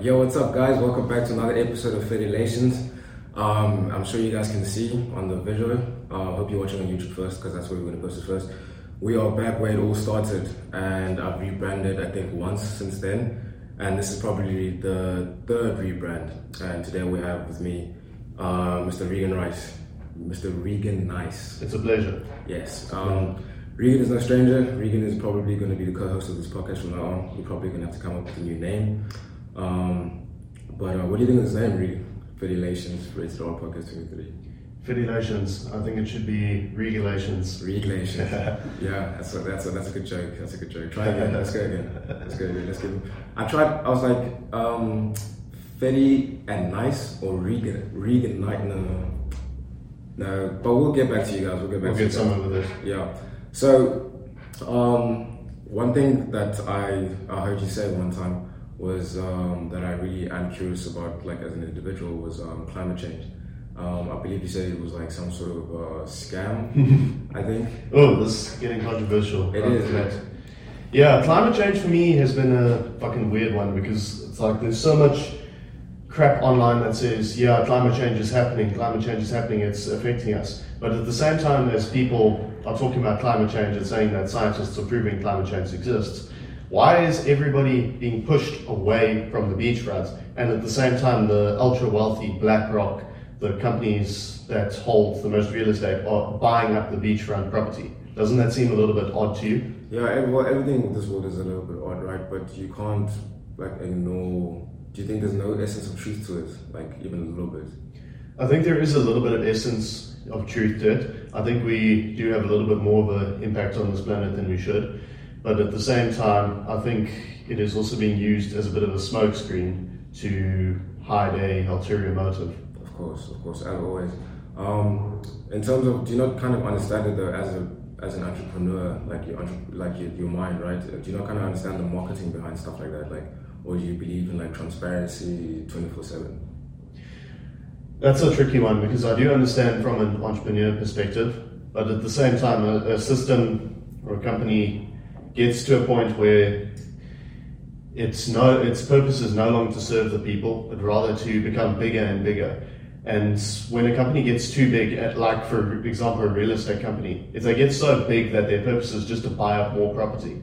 Yo, what's up, guys? Welcome back to another episode of Fedulations. Um, I'm sure you guys can see on the visual. Uh, hope you're watching on YouTube first because that's where we're going to post it first. We are back where it all started, and I've rebranded, I think, once since then. And this is probably the third rebrand. And today we have with me uh, Mr. Regan Rice. Mr. Regan Nice. It's a pleasure. Yes. Um, Regan is no stranger. Regan is probably going to be the co-host of this podcast from now on. We're probably going to have to come up with a new name. Um, but uh, what do you think of this name, Regan? Fedulations, Rated R Podcast 23. Fedulations. I think it should be regulations. Regulations. yeah, that's a, that's a that's a good joke. That's a good joke. Try again. Let's go again. Let's go again. Let's give. I tried. I was like, um, Fetty and nice or Regan. Regan night. No, no, no. But we'll get back to you guys. We'll get back. We'll to get guys. with it. Yeah. So, um, one thing that I I heard you say one time was um, that I really am curious about, like as an individual, was um, climate change. Um, I believe you said it was like some sort of uh, scam. I think. Oh, this is getting controversial. It is, right? Yeah, climate change for me has been a fucking weird one because it's like there's so much crap online that says, yeah, climate change is happening, climate change is happening, it's affecting us. But at the same time as people are talking about climate change and saying that scientists are proving climate change exists, why is everybody being pushed away from the beachfront? And at the same time, the ultra wealthy BlackRock, the companies that hold the most real estate, are buying up the beachfront property. Doesn't that seem a little bit odd to you? Yeah, well, everything in this world is a little bit odd, right? But you can't like ignore. Do you think there's no essence of truth to it, like even a little bit? I think there is a little bit of essence of truth to it. I think we do have a little bit more of an impact on this planet than we should. But at the same time, I think it is also being used as a bit of a smokescreen to hide a ulterior motive. Of course, of course, as always. Um, in terms of, do you not kind of understand it though as a as an entrepreneur, like your like your, your mind, right? Do you not kind of understand the marketing behind stuff like that, like, or do you believe in like transparency twenty four seven? That's a tricky one because I do understand from an entrepreneur perspective, but at the same time, a, a system or a company gets to a point where it's no, its purpose is no longer to serve the people, but rather to become bigger and bigger. And when a company gets too big, at, like for example, a real estate company, if they get so big that their purpose is just to buy up more property,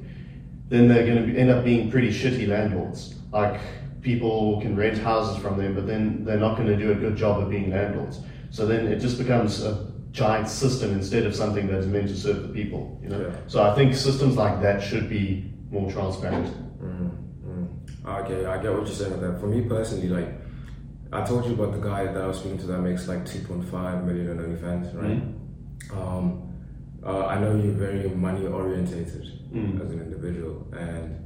then they're going to end up being pretty shitty landlords. Like people can rent houses from them, but then they're not going to do a good job of being landlords. So then it just becomes a giant system instead of something that's meant to serve the people. You know. Yeah. So I think systems like that should be more transparent. Okay, I get what you're saying with that. For me personally, like, I told you about the guy that I was speaking to that makes like two point five million on OnlyFans, right? Um, uh, I know you're very money orientated as an individual, and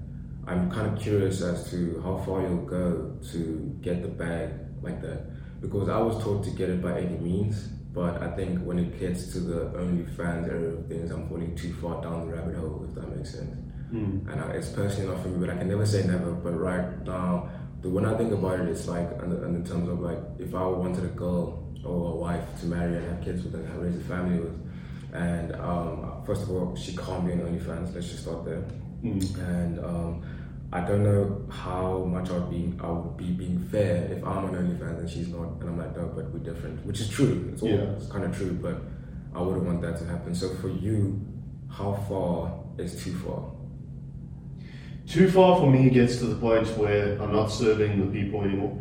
I'm kind of curious as to how far you'll go to get the bag like that. Because I was taught to get it by any means, but I think when it gets to the OnlyFans area of things, I'm falling too far down the rabbit hole, if that makes sense. And I, it's personally not for me, but I can never say never. But right now, the when I think about it, it's like, in, in terms of like, if I wanted a girl or a wife to marry and have kids with and have raise a family with, and um, first of all, she can't be an OnlyFans. Let's just start there. And um, I don't know how much I would be I would be being fair if I'm an OnlyFans and she's not, and I'm like, no, but we're different, which is true. It's all Yeah. it's kind of true, but I wouldn't want that to happen. So for you, how far is too far? Too far for me gets to the point where I'm not serving the people anymore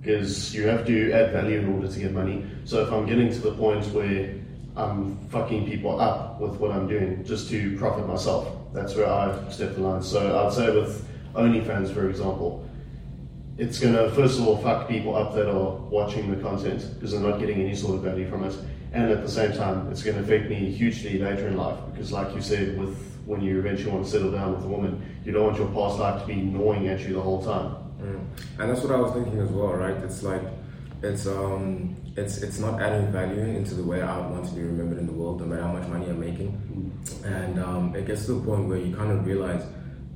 because you have to add value in order to get money. So if I'm getting to the point where I'm fucking people up with what I'm doing just to profit myself, that's where I step the line. So I'd say with OnlyFans, for example, it's gonna first of all fuck people up that are watching the content because they're not getting any sort of value from it, and at the same time, it's gonna affect me hugely later in life because, like you said, with when you eventually want to settle down with a woman, you don't want your past life to be gnawing at you the whole time. Mm. And that's what I was thinking as well, right? It's like it's um it's it's not adding value into the way I want to be remembered in the world, no matter how much money I'm making. And um, it gets to the point where you kind of realize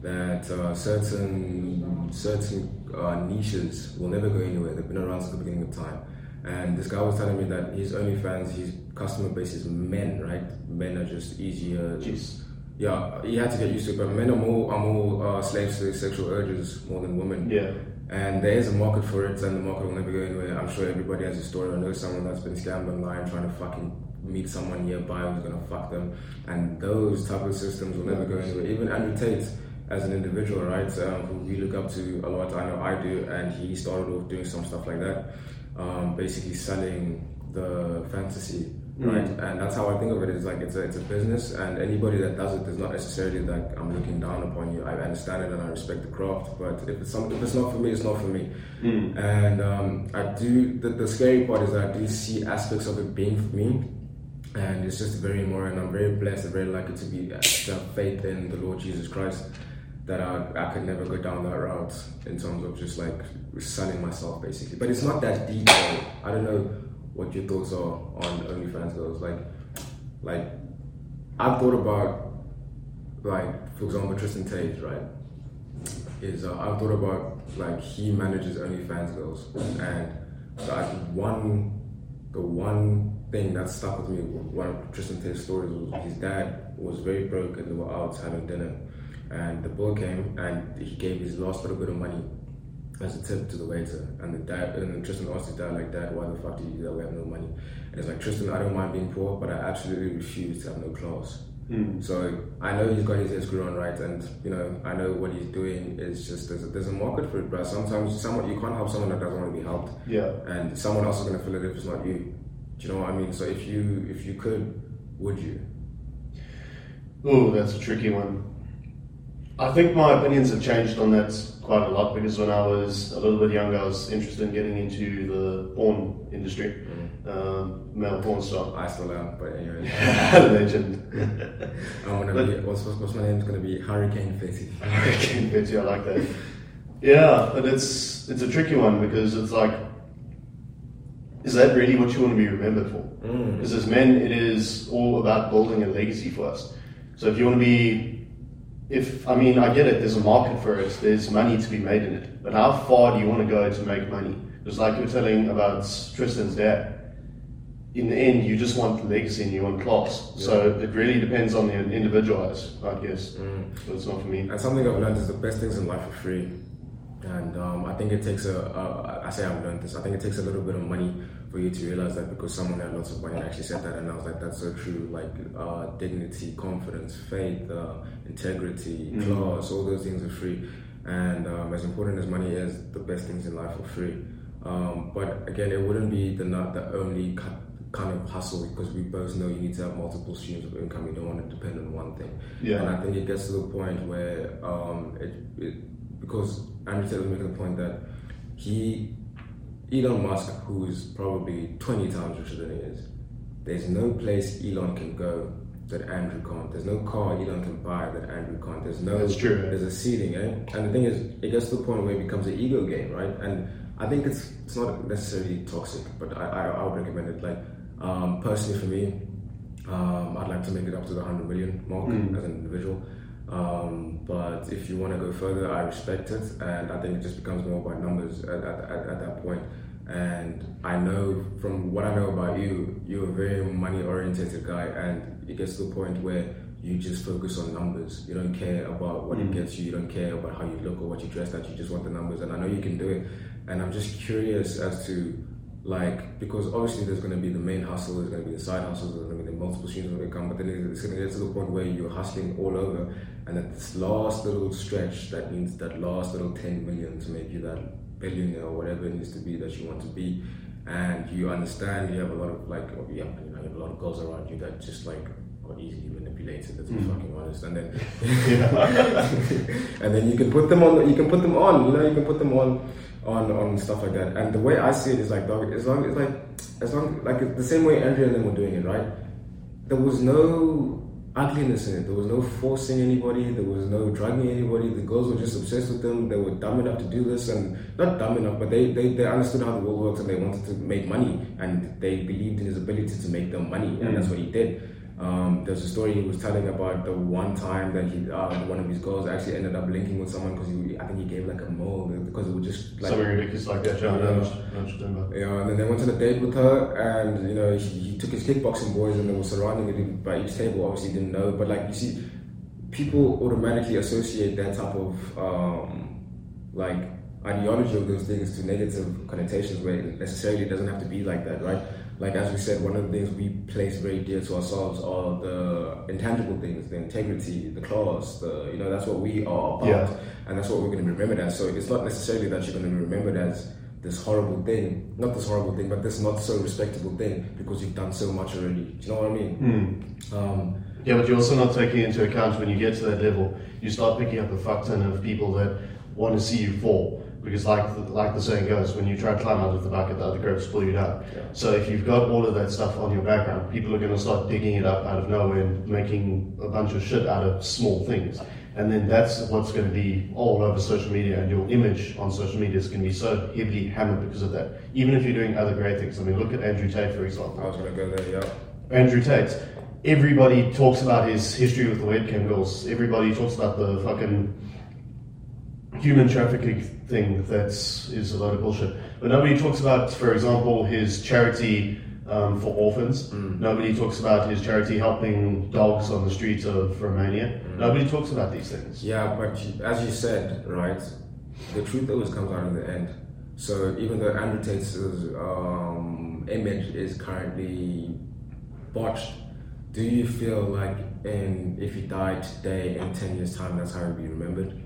that uh, certain certain uh, niches will never go anywhere. They've been around since the beginning of time. And this guy was telling me that his OnlyFans, his customer base is men, right? Men are just easier. Jeez. Yeah, he had to get used to it. But men are more are more uh, slaves to their sexual urges more than women. Yeah. And there is a market for it, and the market will never go anywhere. I'm sure everybody has a story. I know someone that's been scammed online trying to fucking meet someone nearby who's gonna fuck them, and those type of systems will never go anywhere. Even Andrew Tate, as an individual, right, um, who we look up to a lot. I know I do, and he started off doing some stuff like that, um, basically selling the fantasy right? And that's how I think of it. Is like it's a it's a business, and anybody that does it is not necessarily like I'm looking down upon you. I understand it and I respect the craft, but if it's something, if it's not for me, it's not for me. And um, I do. The, the scary part is that I do see aspects of it being for me. And it's just very more, and I'm very blessed and very lucky to be to have faith in the Lord Jesus Christ that I, I could never go down that route in terms of just like selling myself basically. But it's not that deep. I don't know what your thoughts are on OnlyFans girls. Like, like I've thought about like for example Tristan Tate, right? Is uh, I've thought about like he manages OnlyFans girls, and so I one the one thing that stuck with me one of Tristan Tate's stories was his dad was very broke and they were out having dinner, and the bill came and he gave his last little bit of money as a tip to the waiter. And the dad, and Tristan asked his dad, like, Dad, why the fuck do you do that? We have no money. And it's like, Tristan, I don't mind being poor, but I absolutely refuse to have no class. Hmm. So I know he's got his head screwed on right, and you know I know what he's doing is just there's a, there's a market for it, but sometimes someone you can't help someone that doesn't want to be helped, Yeah. and someone else is going to feel it if it's not you. Do you know what I mean? So if you if you could, would you? Oh, that's a tricky one. I think my opinions have changed on that quite a lot because when I was a little bit younger, I was interested in getting into the porn industry, um, male porn star. I still am, but anyway, Legend. I'm gonna be what's, what's my name is gonna be Hurricane Fetty. Ken Petty, I like that. Yeah, but it's it's a tricky one because it's like, is that really what you want to be remembered for? Mm. Because as men, it is all about building a legacy for us. So if you want to be, if I mean, I get it. There's a market for it. There's money to be made in it. But how far do you want to go to make money? Just like you're telling about Tristan's dad. In the end, you just want legacy and you want class. So it really depends on the individual, I guess. Mm. So it's not for me. And something I've learned is the best things in life are free. And um, I think it takes a, I say I've learned this, I think it takes a little bit of money for you to realize that because someone had lots of money and actually said that, and I was like, that's so true. Like uh, dignity, confidence, faith, uh, integrity, class, all those things are free. And um, as important as money is, the best things in life are free. Um, but again, it wouldn't be the not the only kind of hustle because we both know you need to have multiple streams of income. You don't want to depend on one thing. Yeah. And I think it gets to the point where um, it, it because Andrew Tate was making the point that he Elon Musk, who is probably 20 times richer than he is, there's no place Elon can go that Andrew can't. There's no car Elon can buy that Andrew can't. There's no. That's true. There's a ceiling, eh? And the thing is, it gets to the point where it becomes an ego game, right? And I think it's it's not necessarily toxic, but I I, I would recommend it. Like um, personally for me, um, I'd like to make it up to the 100 million mark as an individual. Um, but if you want to go further, I respect it, and I think it just becomes more about numbers at, at, at, at that point. And I know from what I know about you, you're a very money oriented guy, and it gets to the point where you just focus on numbers. You don't care about what it mm. gets you, you don't care about how you look or what you dress that, you just want the numbers. And I know you can do it. And I'm just curious as to like because obviously there's going to be the main hustle, there's going to be the side hustles, there's going to be the multiple streams of income, but then it's going to get to the point where you're hustling all over, and at this last little stretch, that means that last little 10 million to make you that billionaire or whatever it needs to be that you want to be, and you understand you have a lot of like, oh, yeah, you know, you have a lot of girls around you that just like are easily manipulated. Let's be hmm. fucking honest, and then and then you can put them on. You can put them on. You know, you can put them on on on stuff like that. And the way I see it is like, dog, as long as like as long like the same way Andrew and them were doing it, right? There was no ugliness in it. There was no forcing anybody. There was no drugging anybody. The girls were just obsessed with them. They were dumb enough to do this, and not dumb enough, but they they, they understood how the world works, and they wanted to make money, and they believed in his ability to make them money, and mm. that's what he did. Um, there's a story he was telling about the one time that he, uh, one of his girls actually ended up linking with someone because I think he gave like a mole because it was just like Something ridiculous like that, yeah. I know what- I know what you're talking about. you know, and then they went on a date with her, and you know, he, he took his kickboxing boys, and they were surrounding him by each table. Obviously, didn't know, but like you see, people automatically associate that type of um, like ideology of those things to negative connotations where it necessarily doesn't have to be like that, right? Like as we said, one of the things we place very dear to ourselves are the intangible things, the integrity, the class, the you know that's what we are about, Yeah. and that's what we're going to be remembered as. So it's not necessarily that you're going to be remembered as this horrible thing, not this horrible thing, but this not so respectable thing because you've done so much already. Do you know what I mean? Um, Yeah, but you're also not taking into account when you get to that level, you start picking up a fuck ton of people that want to see you fall. Because, like the, like the saying goes, when you try to climb out of the bucket, the other groups pull you down. Yeah. So, if you've got all of that stuff on your background, people are going to start digging it up out of nowhere and making a bunch of shit out of small things. And then that's what's going to be all over social media, and your image on social media is going to be so heavily hammered because of that. Even if you're doing other great things. I mean, look at Andrew Tate, for example. I was going to go there, yeah. Andrew Tate. Everybody talks about his history with the webcam girls. Everybody talks about the fucking human trafficking thing that's is a load of bullshit. But nobody talks about, for example, his charity um, for orphans. Nobody talks about his charity helping dogs on the streets of Romania. Nobody talks about these things. Yeah, but as you said, right, the truth always comes out in the end. So even though Andrew Tate's um, image is currently botched, do you feel like in if he died today in ten years' time, that's how he'd be remembered?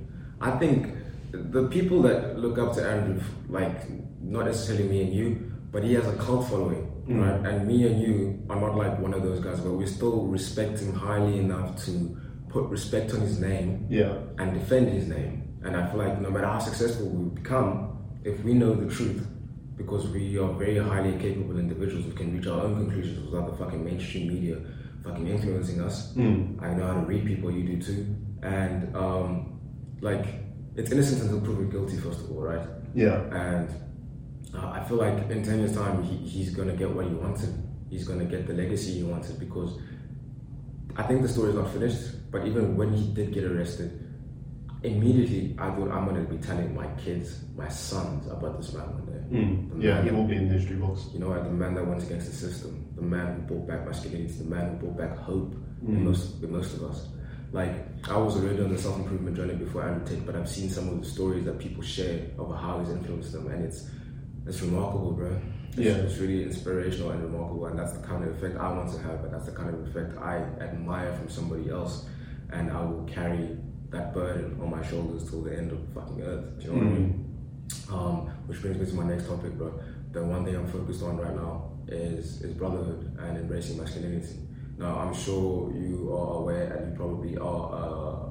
I think the people that look up to Andrew, like not necessarily me and you, but he has a cult following, right? And me and you are not like one of those guys, but we still respect him highly enough to put respect on his name Yeah. and defend his name. And I feel like no matter how successful we become, if we know the truth, because we are very highly capable individuals who can reach our own conclusions without the fucking mainstream media fucking influencing us. I know how to read people, you do too. And um, like, it's innocent until proven guilty, first of all, right? Yeah. And uh, I feel like in 10 years' time, he, he's to get what he wanted. He's to get the legacy he wanted because I think the story's not finished. But even when he did get arrested, immediately I thought I'm to be telling my kids, my sons, about this man one day. Mm. Yeah, he will be in the history books. You know, the man that went against the system, the man who brought back masculinity, the man who brought back hope in most in most of us. Like I was already on the self improvement journey before Andrew Tate, but I've seen some of the stories that people share of how he's influenced them, and it's it's remarkable, bro. It's, Yeah. it's really inspirational and remarkable, and that's the kind of effect I want to have, and that's the kind of effect I admire from somebody else, and I will carry that burden on my shoulders till the end of fucking earth. Do you know what I mean? Um, which brings me to my next topic, bro. The one thing I'm focused on right now is is brotherhood and embracing masculinity. Now, I'm sure you are aware, and you probably are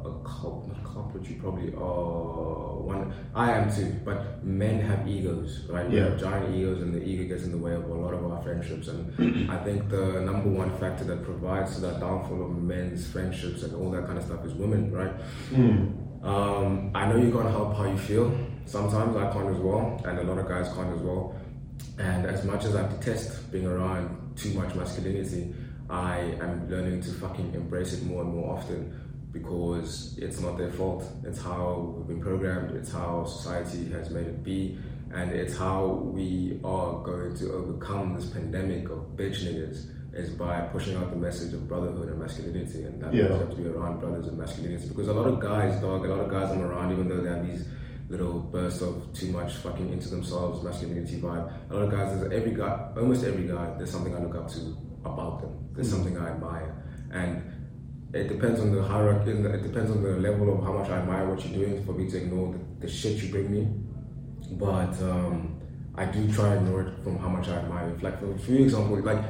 uh, a cult, not culprit. You probably are one. I am too, but men have egos, right? We Yeah. have giant egos, and the ego gets in the way of a lot of our friendships. And I think the number one factor that provides that downfall of men's friendships and all that kind of stuff is women, right? Um, I know you can't help how you feel. Sometimes I can't as well, and a lot of guys can't as well. And as much as I detest being around too much masculinity, I am learning to fucking embrace it more and more often because it's not their fault. It's how we've been programmed, it's how society has made it be, and it's how we are going to overcome this pandemic of bitch niggas is by pushing out the message of brotherhood and masculinity and that Yeah. have to be around brothers and masculinity because a lot of guys, dog, a lot of guys I'm around, even though they have these little bursts of too much fucking into themselves masculinity vibe. A lot of guys, there's every guy, almost every guy, there's something I look up to about them. There's mm. something I admire, and it depends on the hierarchy. It depends on the level of how much I admire what you're doing for me to ignore the, the shit you bring me. But um, I do try and ignore it from how much I admire it. Like for, for example, like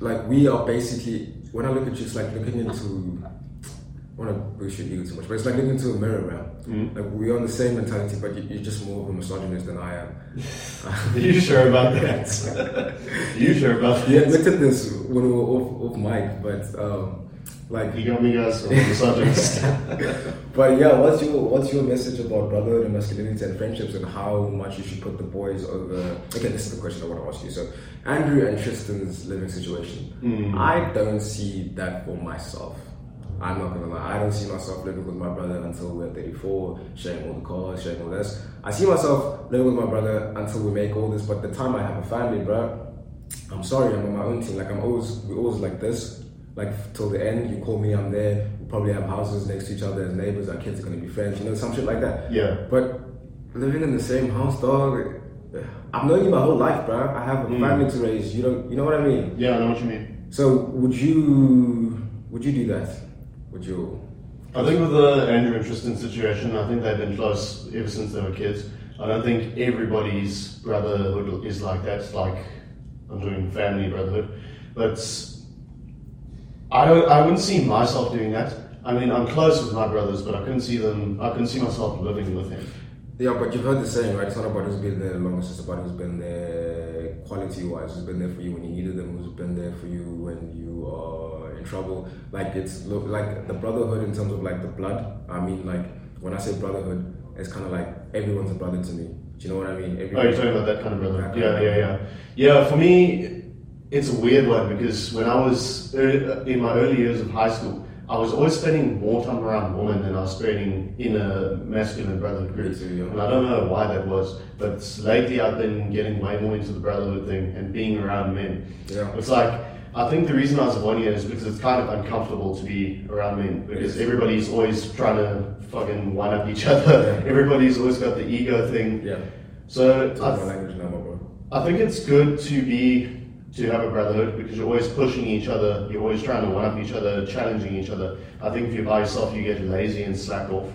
like we are basically when I look at you, it's like looking into. I want to bullshit you too much, but it's like looking into a mirror, man. Like we're on the same mentality, but you- you're just more of a misogynist than I am. Are you sure about that? Are you sure about that? at this when we were off, off mic, but um, like You got me guys on the subject. But yeah, what's your what's your message about brotherhood and masculinity and friendships and how much you should put the boys over? Okay, this is the question I want to ask you. So, Andrew and Tristan's living situation, hmm. I don't see that for myself. I'm not gonna lie, I don't see myself living with my brother until we're 34, sharing all the cars, sharing all this. I see myself living with my brother until we make all this. But the time I have a family, bro, I'm sorry, I'm on my own team. Like I'm always, we're always like this. Like till the end, you call me, I'm there. We probably have houses next to each other as neighbors. Our kids are gonna be friends, you know, some shit like that. Yeah. But living in the same house, dog. I've known you my whole life, bro. I have a Mm. family to raise. You don't, you know what I mean? Yeah, I know what you mean. So would you, would you do that? Would you? I think with the Andrew and Tristan situation, I think they've been close ever since they were kids. I don't think everybody's brotherhood is like that. It's like I'm doing family brotherhood, but I don't. I wouldn't see myself doing that. I mean, I'm close with my brothers, but I couldn't see them. I couldn't see myself living with him. Yeah, but you've heard the saying, right? It's not about who's been there the longest, it's about who's been there quality wise, who's been there for you when you needed them, who's been there for you when you are in trouble. Like it's look like the brotherhood in terms of like the blood. I mean, like when I say brotherhood, it's kind of like everyone's a brother to me. Do you know what I mean? Oh, you're talking about that kind of brother? Yeah, yeah, yeah. Yeah, for me, it's a weird one because when I was in my early years of high school, I was always spending more time around women than I was spending in a masculine brotherhood group. too, yeah. And I don't know why that was, but lately I've been getting way more into the brotherhood thing and being around men. Yeah. It's like, I think the reason I was avoiding it is because it's kind of uncomfortable to be around men because everybody's always trying to fucking one up each other. Everybody's always got the ego thing. Yeah. So I my language now, bro. I think it's good to be to have a brotherhood because you're always pushing each other, you're always trying to one up each other, challenging each other. I think if you're by yourself, you get lazy and slack off.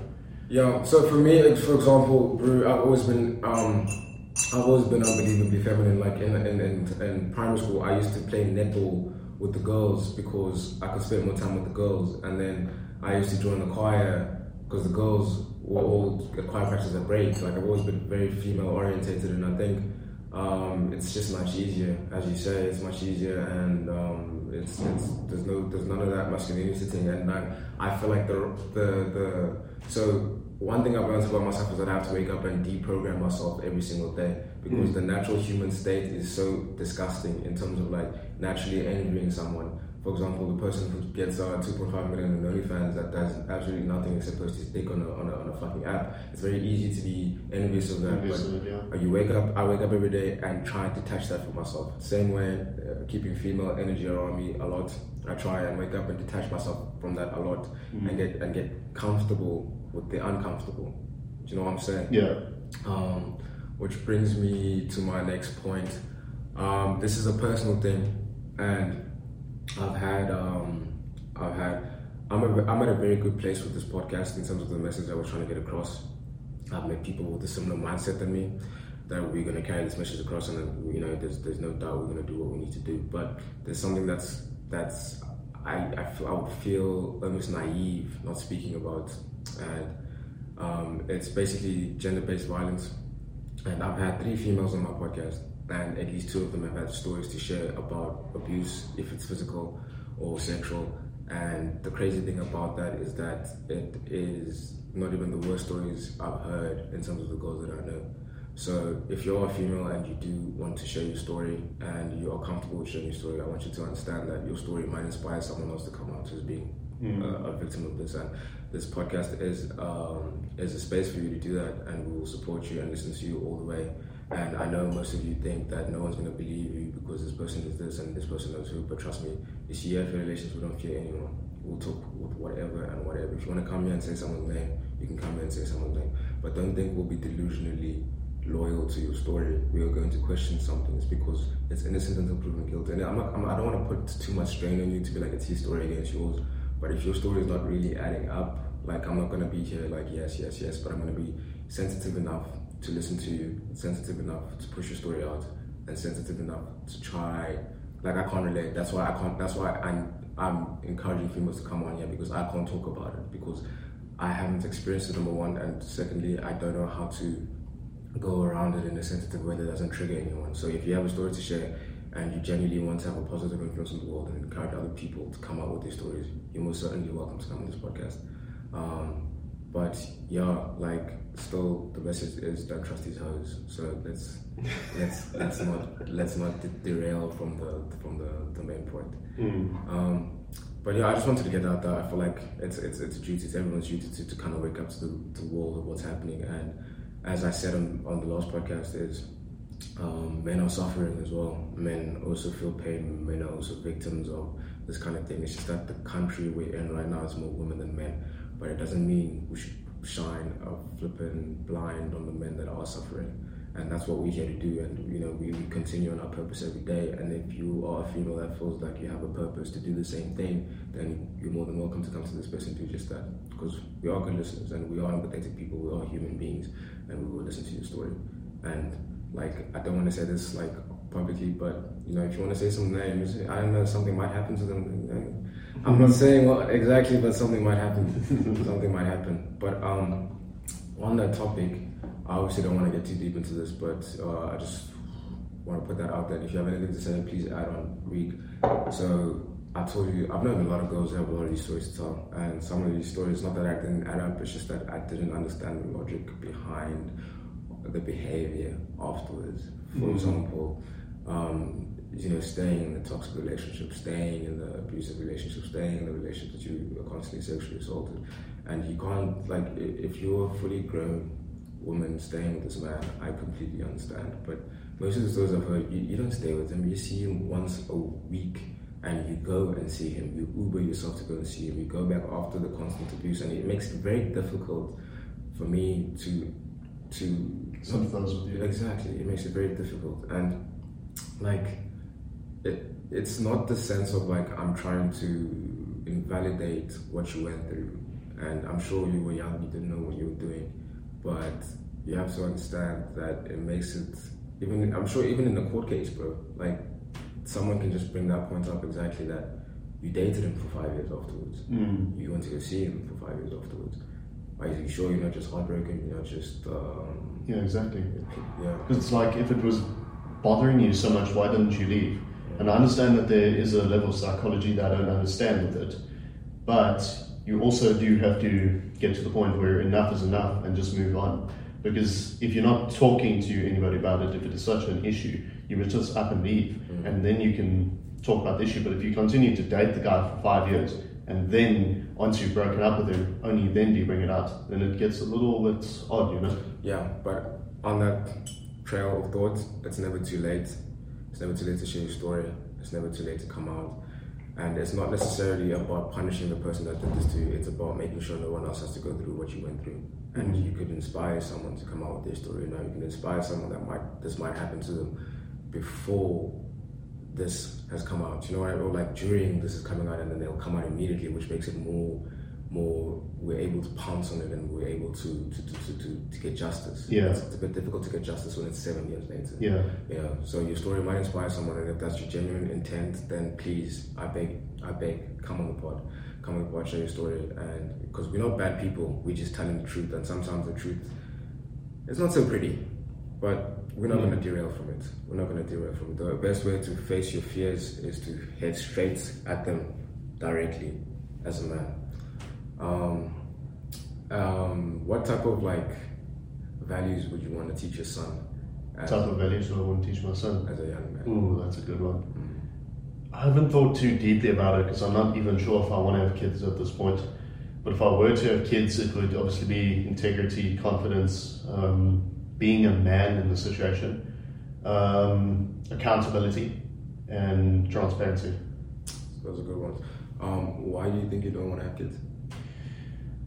Yeah. So for me, for example, bro, I've always been um, I've always been unbelievably feminine. Like in in, in in primary school, I used to play netball with the girls because I could spend more time with the girls, and then I used to join the choir because the girls were all choir practice at break. Like I've always been very female orientated, and I think um, it's just much easier, as you say, it's much easier, and um, it's, it's there's no there's none of that masculinity thing, and I, I feel like the the the so one thing I've learned about myself is that I have to wake up and deprogram myself every single day because the natural human state is so disgusting in terms of like naturally envying someone. For example, the person who gets uh, 2.5 million in OnlyFans that does absolutely nothing except post his dick on a, on, a, on a fucking app. It's very easy to be envious of that. Envious but- yeah. You wake up. I wake up every day and try to detach that from myself. Same way, uh, keeping female energy around me a lot. I try and wake up and detach myself from that a lot, and get and get comfortable with the uncomfortable. Do you know what I'm saying? Yeah. Um, which brings me to my next point. Um, this is a personal thing, and I've had, um, I've had, I'm, a, I'm at a very good place with this podcast in terms of the message I was trying to get across. I've met people with a similar mindset than me that we're going to carry this message across, and you know, there's there's no doubt we're going to do what we need to do. But there's something that's that's I I, feel, I would feel almost naive not speaking about, and um, it's basically gender-based violence. And I've had three females on my podcast, and at least two of them have had stories to share about abuse, if it's physical or sexual. And the crazy thing about that is that it is not even the worst stories I've heard in terms of the girls that I know. So if you're a female and you do want to share your story and you are comfortable with sharing your story, I want you to understand that your story might inspire someone else to come out as being uh, a victim of this. And this podcast is um, is a space for you to do that, and we will support you and listen to you all the way. And I know most of you think that no one's going to believe you because this person is this and this person is who, but trust me, it's for relations. We don't fear anyone. We'll talk with whatever and whatever. If you want to come here and say someone's name, you can come here and say someone's name. But don't think we'll be delusionally loyal to your story. We are going to question some things because it's innocent until proven guilty. And I'm not, I'm, I don't want to put too much strain on you to be like it's his story against yours. But if your story is not really adding up, like I'm not gonna be here like yes, yes, yes, but I'm gonna be sensitive enough to listen to you, sensitive enough to push your story out, and sensitive enough to try. Like I can't relate. That's why I can't. That's why I'm I'm encouraging females to come on here because I can't talk about it because I haven't experienced it. Number one, and secondly, I don't know how to go around it in a sensitive way that doesn't trigger anyone. So if you have a story to share and you genuinely want to have a positive influence in the world and encourage other people to come out with their stories, you're most certainly welcome to come on this podcast. Um, but yeah, like still the message is don't trust these hoes. So let's let's let's not let's not de- derail from the from the, the main point. Um, but yeah, I just wanted to get out there. I feel like it's it's it's a duty, it's everyone's duty to, to kind of wake up to the, the world of what's happening. And as I said on, on the last podcast, is um, men are suffering as well. Men also feel pain. Men are also victims of this kind of thing. It's just that the country we're in right now is more women than men. But it doesn't mean we should shine a flipping blind on the men that are suffering. And that's what we're here to do. And, you know, we, we continue on our purpose every day. And if you are a female that feels like you have a purpose to do the same thing, then you're more than welcome to come to this place and do just that. Because we are good listeners and we are empathetic people. We are human beings and we will listen to your story. And, like, I don't want to say this, like, publicly, but, you know, if you want to say some names, I don't know, something might happen to them. You know, I'm not saying what exactly, but something might happen. something might happen. But um, on that topic, I obviously don't want to get too deep into this, but uh, I just want to put that out there. If you have anything to say, please add on, read. So I told you, I've known a lot of girls who have a lot of these stories to tell, and some of these stories, not that I didn't add up, it's just that I didn't understand the logic behind the behavior afterwards. For mm-hmm. example, um, you know, staying in the toxic relationship, staying in the abusive relationship, staying in the relationship that you are constantly sexually assaulted. And you can't, like, if you're a fully grown woman staying with this man, I completely understand. But most of the stories I've heard, you, you don't stay with him, you see him once a week and you go and see him. You Uber yourself to go and see him. You go back after the constant abuse, and it makes it very difficult for me to to sympathize with you. Exactly, it makes it very difficult, and like it, it's not the sense of like I'm trying to invalidate what you went through. And I'm sure you were young, you didn't know what you were doing. But you have to understand that it makes it even I'm sure even in the court case, bro, like someone can just bring that point up exactly that you dated him for five years afterwards. Mm. You went to go see him for five years afterwards. Are you sure you're not just heartbroken? You're not just um, yeah, exactly. Yeah, because it's like if it was bothering you so much, why didn't you leave? And I understand that there is a level of psychology that I don't understand with it, but you also do have to get to the point where enough is enough and just move on. Because if you're not talking to anybody about it, if it is such an issue, you would just up and leave, mm. and then you can talk about the issue. But if you continue to date the guy for five years, and then once you've broken up with him, only then do you bring it out, then it gets a little bit odd, you know? Yeah, but on that trail of thought, it's never too late it's never too late to share your story. It's never too late to come out. And it's not necessarily about punishing the person that did this to you. It's about making sure no one else has to go through what you went through. And mm-hmm. you could inspire someone to come out with their story. Now you can inspire someone that might this might happen to them before this has come out. You know what I mean? Or like during this is coming out and then they'll come out immediately, which makes it more more we're able to pounce on it and we're able to to, to, to, to get justice. Yeah. It's, a bit difficult to get justice when it's seven years later. Yeah. Yeah. So your story might inspire someone and if that's your genuine intent, then please, I beg, I beg, come on the pod. Come on the pod, share your story and because we're not bad people, we're just telling the truth and sometimes the truth it's not so pretty. But we're not mm. gonna derail from it. We're not gonna derail from it. The best way to face your fears is to head straight at them directly as a man um, um, what type of like values would you want to teach your son? As, type of values would I want to teach my son? As a young man. Ooh, that's a good one. Mm. I haven't thought too deeply about it because I'm not even sure if I want to have kids at this point. But if I were to have kids, it would obviously be integrity, confidence, um, being a man in the situation, um, accountability, and transparency. Those are good ones. Um, why do you think you don't want to have kids?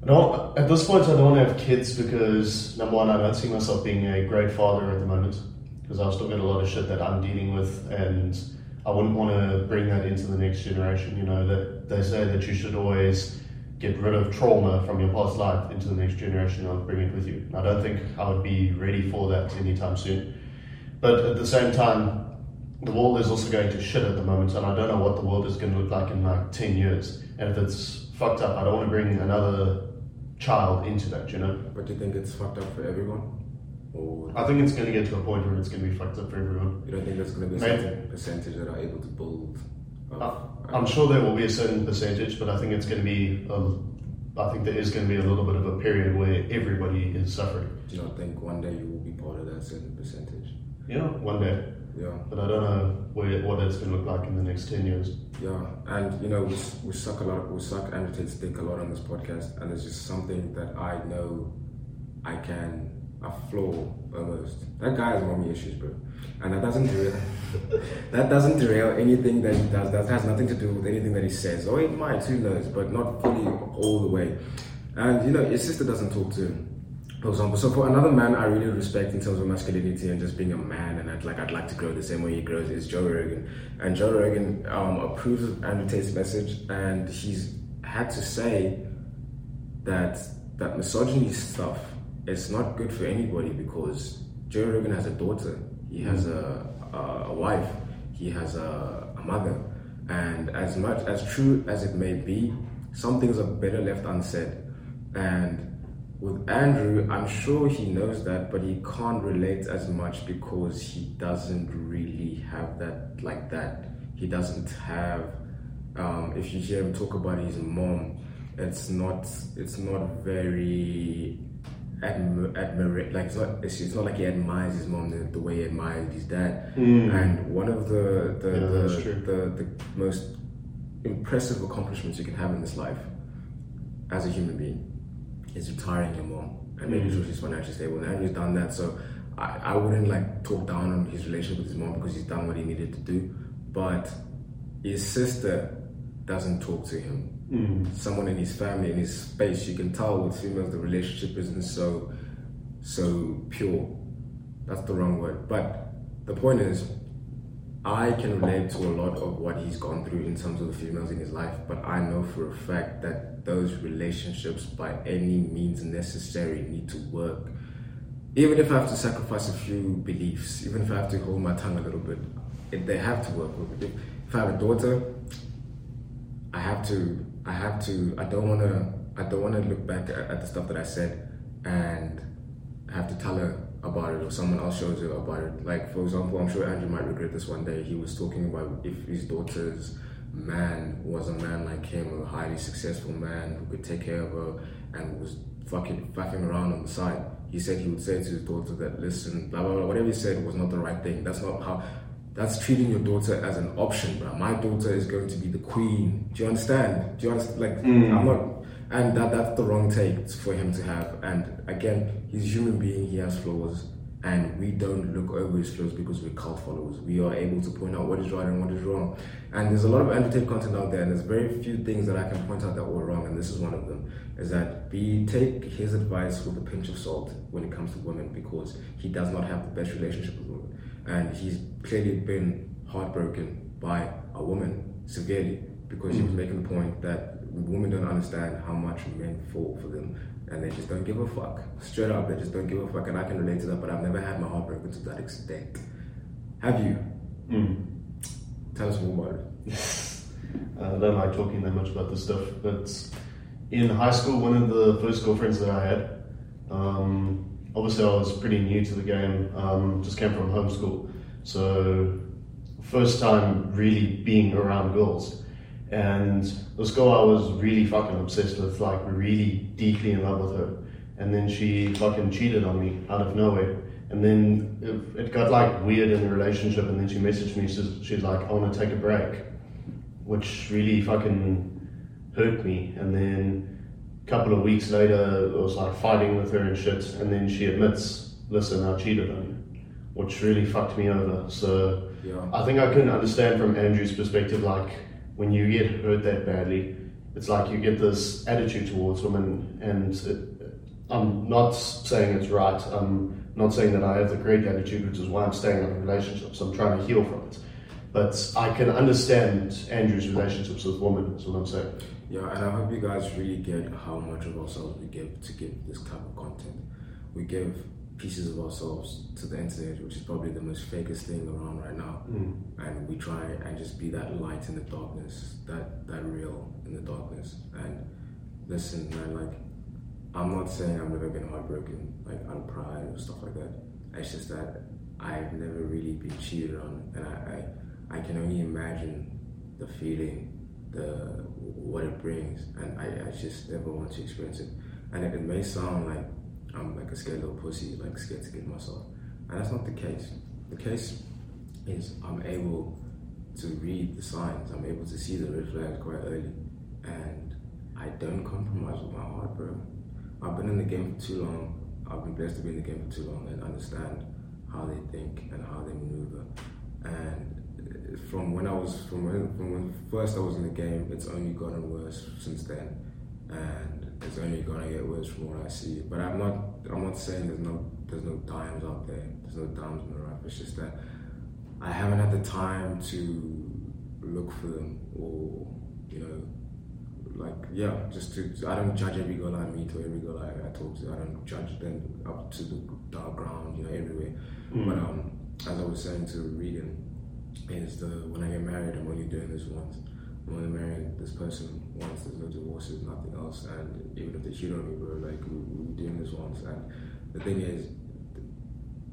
No, at this point, I don't want to have kids because number one, I don't see myself being a great father at the moment because I've still got a lot of shit that I'm dealing with, and I wouldn't want to bring that into the next generation. You know that they say that you should always get rid of trauma from your past life into the next generation and bring it with you. I don't think I would be ready for that anytime soon. But at the same time, the world is also going to shit at the moment, and I don't know what the world is going to look like in like 10 years. And if it's fucked up, I don't want to bring another child into that, you know? But do you think it's fucked up for everyone? Or I think it's going to get to a point where it's going to be fucked up for everyone. You don't think there's going to be a certain percentage that are able to build? Uh, I'm sure there will be a certain percentage, but I think it's going to be. A, I think there is going to be a little bit of a period where everybody is suffering. Do you not think one day you will be part of that certain percentage? Yeah, one day. Yeah. But I don't know where, what it's going to look like in the next 10 years. Yeah. And, you know, we, we suck a lot, we suck and take stick a lot on this podcast. And it's just something that I know I can, a flaw almost. That guy has mommy issues, bro. And that doesn't derail, that doesn't derail anything that he does. That has nothing to do with anything that he says. Oh, or it might, who knows, but not fully all the way. And you know, his sister doesn't talk to him. For example, so for another man I really respect in terms of masculinity and just being a man, and I'd like I'd like to grow the same way he grows is Joe Rogan, and Joe Rogan um, approves of Andrew Tate's message, and he's had to say that that misogyny stuff is not good for anybody because Joe Rogan has a daughter, he has a a, a wife, he has a, a mother, and as much as true as it may be, some things are better left unsaid, and with Andrew, I'm sure he knows that, but he can't relate as much because he doesn't really have that like that. He doesn't have. Um, if you hear him talk about his mom, it's not. It's not very admir- admira- like it's not. It's, it's not like he admires his mom the, the way he admires his dad. And one of the the, Yeah, the, the the most impressive accomplishments you can have in this life as a human being is retiring your mom and making mm. sure she's financially stable. And Andrew's done that, so I, I wouldn't like talk down on his relationship with his mom because he's done what he needed to do. But his sister doesn't talk to him. Mm. Someone in his family, in his space, you can tell with females the relationship isn't so so pure. That's the wrong word. But the point is, I can relate to a lot of what he's gone through in terms of the females in his life, but I know for a fact that those relationships, by any means necessary, need to work. Even if I have to sacrifice a few beliefs, even if I have to hold my tongue a little bit, it, they have to work. If, I have a daughter, I have to, I have to, I don't want to, I don't want to look back at, at the stuff that I said and have to tell her about it or someone else shows you about it. Like, for example, I'm sure Andrew might regret this one day. He was talking about if his daughter's man was a man like him, a highly successful man who could take care of her and was fucking faffing around on the side. He said he would say to his daughter that, listen, blah, blah, blah, whatever he said was not the right thing. That's not how, that's treating your daughter as an option, bro. My daughter is going to be the queen. Do you understand? Do you understand? Like, mm. I'm not, and that that's the wrong take for him to have. And again, he's a human being. He has flaws, and we don't look over his flaws because we're cult followers. We are able to point out what is right and what is wrong. And there's a lot of entertainment content out there, and there's very few things that I can point out that were wrong. And this is one of them: is that be take his advice with a pinch of salt when it comes to women, because he does not have the best relationship with women, and he's clearly been heartbroken by a woman severely because he was mm. making the point that women don't understand how much men fall for them and they just don't give a fuck. Straight up, they just don't give a fuck. And I can relate to that, but I've never had my heart broken to that extent. Have you? Tell us more about it. I don't like talking that much about this stuff, but in high school, one of the first girlfriends that I had, um, obviously I was pretty new to the game, um, just came from homeschool, so first time really being around girls. And this girl I was really fucking obsessed with, like really deeply in love with her. And then she fucking cheated on me out of nowhere. And then it, it got like weird in the relationship. And then she messaged me. She's, she's like, I want to take a break, which really fucking hurt me. And then a couple of weeks later, I was like fighting with her and shit. And then she admits, listen, I cheated on you, which really fucked me over. So Yeah. I think I can understand from Andrew's perspective, like when you get hurt that badly, it's like you get this attitude towards women, and it, I'm not saying it's right. I'm not saying that I have the great attitude, which is why I'm staying in relationships. I'm trying to heal from it. But I can understand Andrew's relationships with women, is what I'm saying. Yeah, and I hope you guys really get how much of ourselves we give to give this type of content. We give pieces of ourselves to the internet, which is probably the most fakest thing around right now. Hmm. And we try and just be that light in the darkness, that that real in the darkness. And listen, man, like I'm not saying I've never been heartbroken, like out of pride or stuff like that. It's just that I've never really been cheated on, and I I, I can only imagine the feeling, the what it brings, and I, I just never want to experience it. And it, it may sound like I'm like a scared little pussy, like scared to get myself, and that's not the case. The case is I'm able to read the signs. I'm able to see the red flags quite early, and I don't compromise with my heart, bro. I've been in the game for too long. I've been blessed to be in the game for too long and understand how they think and how they maneuver. And uh, from when I was from when, from when first I was in the game, it's only gotten worse since then. And it's only gonna get worse from what I see. But I'm not I'm not saying there's no there's no dimes out there. There's no dimes in the rough. It's just that I haven't had the time to look for them or you know like yeah just to I don't judge every girl I meet or every girl I, I talk to I don't judge them up to the dark ground you know everywhere Mm. but um as I was saying to Regan is the when I get married I'm only doing this once I'm only marrying this person once there's no divorces nothing else and even if they cheat on me bro like we, we're doing this once and the thing is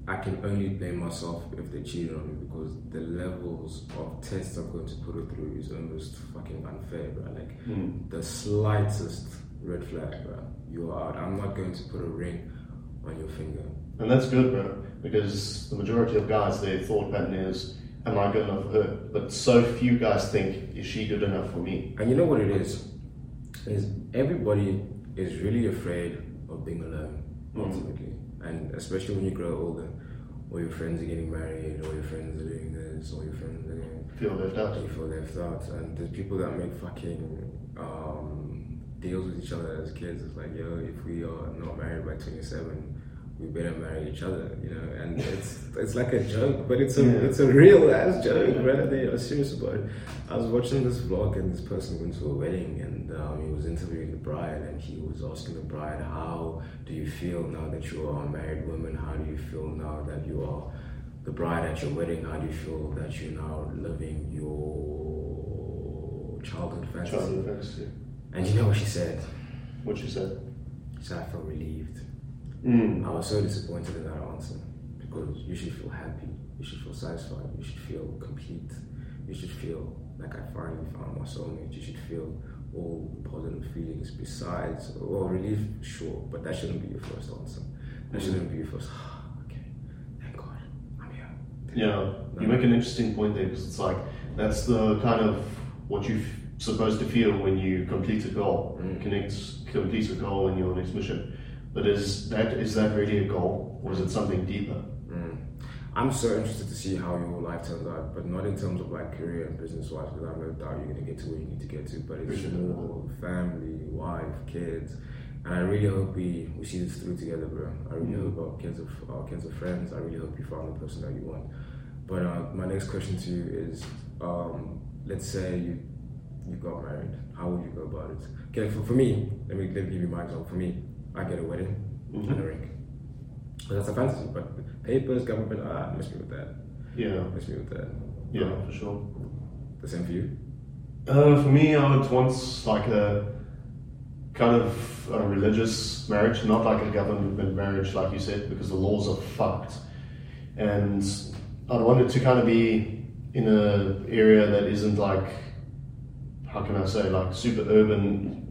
I can only blame myself if they cheated on me because the levels of tests I'm going to put it through is almost fucking unfair, bro. Like Mm. the slightest red flag, bro, you are out. I'm not going to put a ring on your finger. And that's good, bro, because the majority of guys, their thought pattern is, am I good enough for her? But so few guys think, is she good enough for me? And you know what it is? Is everybody is really afraid of being alone ultimately, and especially when you grow older, all your friends are getting married, all your friends are doing this, all your friends are doing Feel left out. you feel left out, and the people that make fucking um, deals with each other as kids. It's like, yo, if we are not married by 27, we better marry each other, you know. And it's it's like a joke, but it's a Yeah. it's a real ass joke, right? They are serious about it. I was watching this vlog, and this person went to a wedding, and um, he was interviewing the bride, and he was asking the bride, "How do you feel now that you are a married woman? How do you feel now that you are?" the bride at your wedding, how do you feel that you're now living your childhood fantasy? Childhood fantasy. And you know what she said? What she said. She said, I felt relieved. Mm. I was so disappointed in that answer because you should feel happy, you should feel satisfied, you should feel complete, you should feel like I finally found my soulmate, you should feel all the positive feelings besides, well, relief, sure, but that shouldn't be your first answer. That shouldn't be your first, okay, thank God, I'm here. Yeah, you make an interesting point there because it's like that's the kind of what you're supposed to feel when you complete a goal, Mm. connect, complete a goal in your next mission. But is that is that really a goal, or is it something deeper? Mm. I'm so interested to see how your life turns out, but not in terms of like career and business wise, because I have no doubt you're going to get to where you need to get to. But it's more family, wife, kids, and I really hope we, we see this through together, bro. I really Mm. hope our kids are our kids are friends. I really hope you found the person that you want. But uh, my next question to you is, um, let's say you you got married. How would you go about it? Okay, for, for me, let me let me give you my example. For me, I get a wedding Mhm. and a ring. But that's a fantasy, but papers, government, ah, miss me with that. Yeah, Miss me with that. yeah, for sure. The same for you? Uh, for me, I would want like a kind of a religious marriage, not like a government marriage, like you said, because the laws are fucked. And I'd want it to kind of be in an area that isn't like, how can I say, like super urban,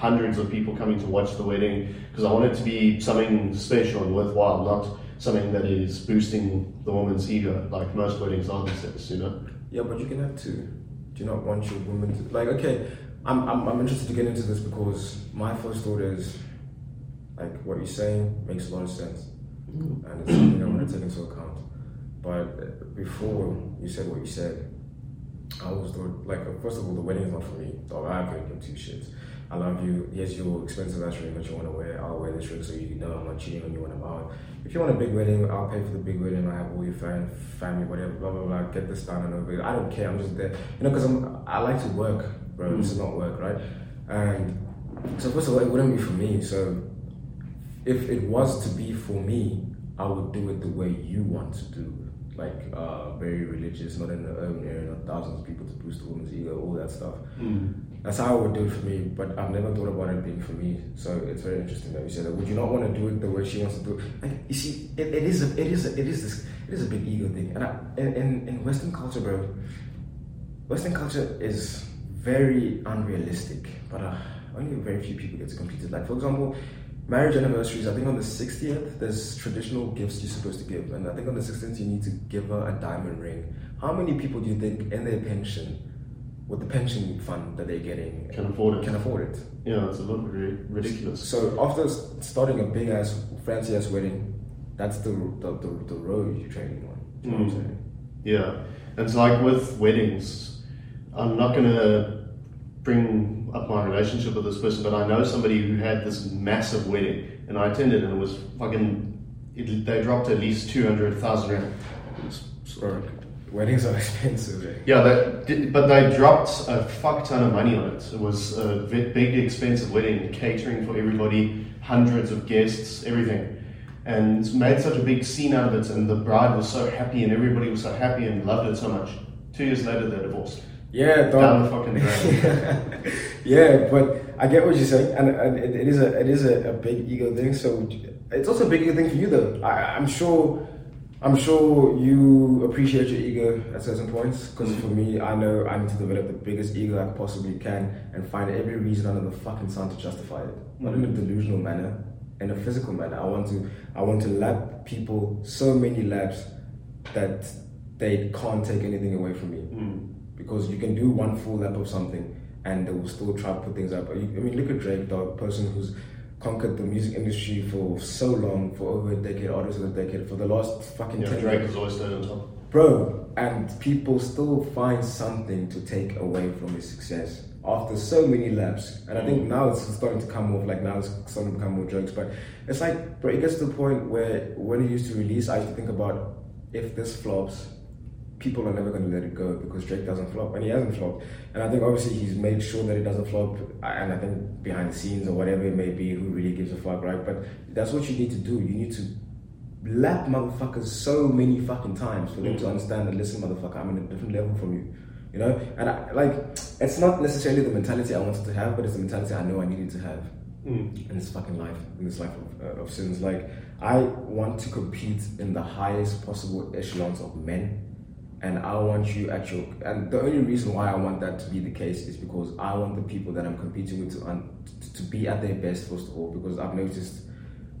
hundreds of people coming to watch the wedding, because I want it to be something special and worthwhile, not something that is boosting the woman's ego, like most weddings are these days, you know? Yeah, but you can have two. Do you not want your woman to like? Okay, I'm, I'm I'm interested to get into this because my first thought is like what you're saying makes a lot of sense, and it's something I want to take into account. But uh, before you said what you said, I always thought like uh, first of all the wedding is not for me. So I couldn't give two shits. I love you. Here's your expensive ass ring that you want to wear. I'll wear this ring so you know I'm not cheating on you when I'm out. If you want a big wedding, I'll pay for the big wedding. I have all your fam- family, whatever, blah blah blah. Get this done and over. it. I don't care. I'm just there, you know, because I'm I like to work, bro. This is not work, right? And so first of all, it wouldn't be for me. So if it was to be for me, I would do it the way you want to do. Like uh, very religious, not in the urban area, not thousands of people to boost the woman's ego, all that stuff. That's how I would do it for me, but I've never thought about it being for me. So it's very interesting that you said that. Would you not want to do it the way she wants to do it? You see, it, it is a, it is a, it is this, it is a big ego thing. And I, in, in Western culture, bro, Western culture is very unrealistic. But uh, only very few people get to complete it. Like for example, marriage anniversaries. I think on the 60th, there's traditional gifts you're supposed to give, and I think on the 16th you need to give her a diamond ring. How many people do you think in their pension? With the pension fund that they're getting, Can afford it. can afford it. Yeah, it's a little ri- ridiculous. So after starting a big ass, fancy ass wedding, that's the the, the, the road you're trading on. I'm Mm. Yeah, and it's like with weddings, I'm not gonna bring up my relationship with this person, but I know somebody who had this massive wedding, and I attended, and it was fucking. It, they dropped at least two hundred thousand rand. Bro, weddings are expensive. Eh? Yeah, that, but they dropped a fuck ton of money on it. It was a big, expensive wedding, catering for everybody, hundreds of guests, everything. And made such a big scene out of it, and the bride was so happy, and everybody was so happy and loved it so much. Two years later, they're divorced. Yeah, Down the fucking drain. yeah, but I get what you're saying, and, and it, it is a it is a, a big ego thing. So it's also a big ego thing for you, though. I, I'm sure, I'm sure you appreciate your ego at certain points. Because for me, I know I need to develop the biggest ego I possibly can and find every reason under the fucking sun to justify it. Not in a mm. delusional manner, in a physical manner. I want to I want to lap people so many laps that they can't take anything away from me mm. because you can do one full lap of something and they will still try to put things up. I mean, look at Drake, dog, person who's conquered the music industry for so long, for over a decade, artist of a decade, for the last fucking Yeah, 10 Drake years. was always staying on top. Bro, and people still find something to take away from his success after so many laps. And I think mm. now it's starting to come off, like now it's starting to become more jokes. But it's like, bro, it gets to the point where when he used to release, I used to think about if this flops, people are never going to let it go because Drake doesn't flop, and he hasn't flopped. And I think obviously he's made sure that it doesn't flop, and I think behind the scenes or whatever it may be, who really gives a fuck, right? But that's what you need to do. You need to lap motherfuckers so many fucking times for them to understand that listen, motherfucker, I'm in a different level from you. You know, and I, like it's not necessarily the mentality I wanted to have, but it's the mentality I know I needed to have in this fucking life, in this life of, uh, of sins. Like, I want to compete in the highest possible echelons of men, and I want you at your. And the only reason why I want that to be the case is because I want the people that I'm competing with to, un, to, be at their best, first of all, because I've noticed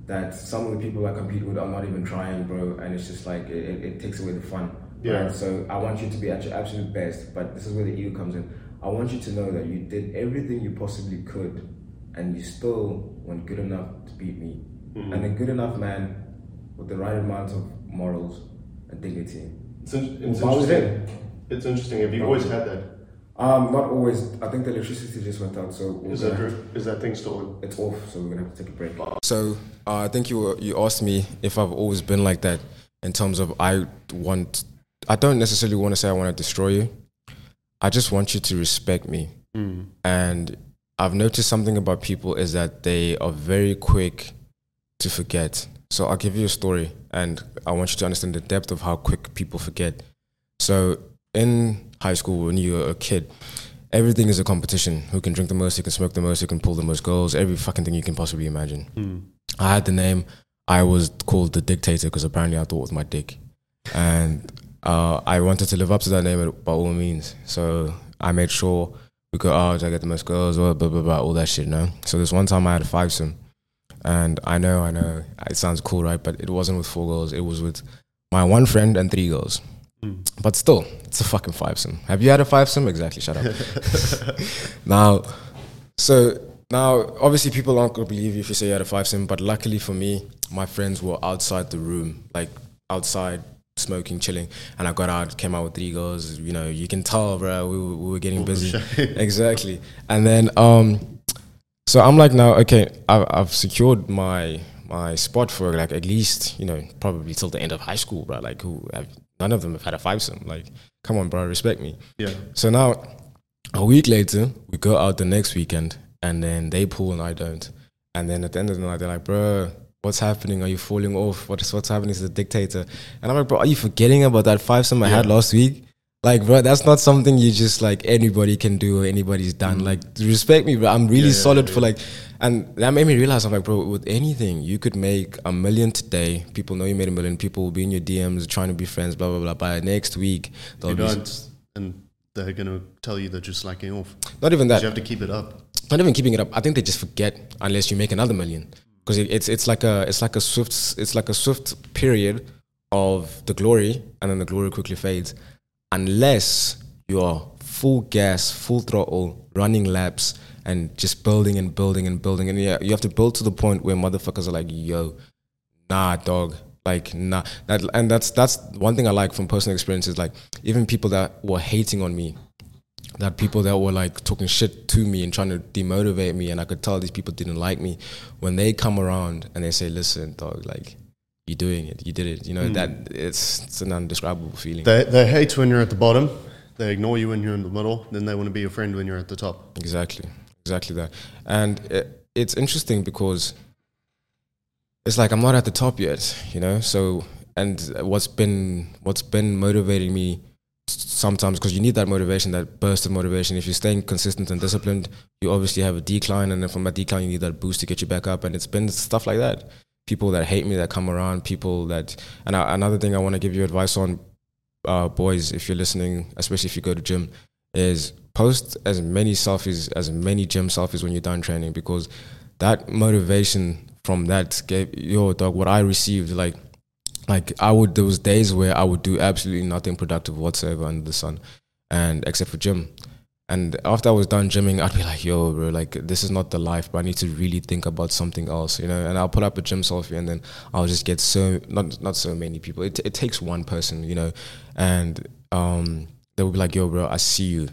that some of the people I compete with are not even trying, bro, and it's just like it, it, takes away the fun. Yeah. Right? So I want you to be at your absolute best, but this is where the ego comes in. I want you to know that you did everything you possibly could, and you still weren't good enough to beat me. Mm-hmm. And a good enough man with the right amount of morals and dignity. It's, in, it's Well, interesting. It's interesting. Have you always had that? Um, not always. I think the electricity just went out, so Is gonna- that is that thing still on? it's off, so we're gonna have to take a break. So uh, I think you were, you asked me if I've always been like that in terms of I want. I don't necessarily want to say I want to destroy you. I just want you to respect me. And I've noticed something about people is that they are very quick to forget. So I'll give you a story, and I want you to understand the depth of how quick people forget. So in high school, when you're a kid, everything is a competition. Who can drink the most? Who can smoke the most? Who can pull the most girls? Every fucking thing you can possibly imagine. I had the name. I was called the dictator because apparently I thought it was my dick, and uh, I wanted to live up to that name by all means. So I made sure we go out. I get the most girls, blah blah blah, blah all that shit. No. So this one time I had a fivesome, and I know, I know, it sounds cool, right? But it wasn't with four girls. It was with my one friend and three girls. But still, it's a fucking fivesome. Have you had a fivesome? Exactly. Shut up. now, so now obviously people aren't gonna believe you if you say you had a fivesome. But luckily for me, my friends were outside the room, like outside smoking, chilling, and I got out, came out with three girls. You know, you can tell, bro. We were, we were getting busy. exactly. And then, um, so I'm like, now, okay, I've, I've secured my my spot for like at least you know probably till the end of high school, bro. Like, who have, none of them have had a five fivesome. Like, come on, bro, respect me. Yeah. So now, a week later, we go out the next weekend, and then they pull and I don't. And then at the end of the night, they're like, bro, what's happening? Are you falling off? What's what's happening Is the dictator? And I'm like, bro, are you forgetting about that five some I had last week? Like, bro, that's not something you just like anybody can do or anybody's done. Like, respect me, bro. I'm really Mm. Yeah, solid yeah. for like, and that made me realize I'm like, bro, with anything, you could make a million today. People know you made a million. People will be in your DMs trying to be friends, blah blah blah. By next week, they'll You be don't, and they're gonna tell you that you're slacking off. not even that. You have to keep it up. not even keeping it up. I think they just forget unless you make another million because it, it's it's like a it's like a swift it's like a swift period of the glory and then the glory quickly fades unless you are full gas, full throttle, running laps and just building and building and building and yeah, you have to build to the point where motherfuckers are like, yo, nah, dog. Like nah, that, and that's that's one thing I like from personal experiences. Like even people that were hating on me, that people that were like talking shit to me and trying to demotivate me, and I could tell these people didn't like me. When they come around and they say, "Listen, dog, like you're doing it, you did it," you know that hmm. it's it's an undescribable feeling. They, they hate when you're at the bottom. They ignore you when you're in the middle. Then they want to be your friend when you're at the top. Exactly, exactly that. And it, it's interesting because it's like I'm not at the top yet, you know. So, and what's been what's been motivating me sometimes because you need that motivation, that burst of motivation. If you're staying consistent and disciplined, you obviously have a decline, and then from that decline, you need that boost to get you back up. And it's been stuff like that. People that hate me that come around, people that, and I, another thing I want to give you advice on, uh, boys, if you're listening, especially if you go to gym, is post as many selfies, as many gym selfies when you're done training, because that motivation from that gave yo dog what I received like like I would there was days where I would do absolutely nothing productive whatsoever under the sun, and except for gym. And after I was done gymming, I'd be like, "Yo, bro, like this is not the life, but I need to really think about something else, you know." And I'll put up a gym selfie, and then I'll just get so not not so many people. It it takes one person, you know, and um, they will be like, "Yo, bro, I see you,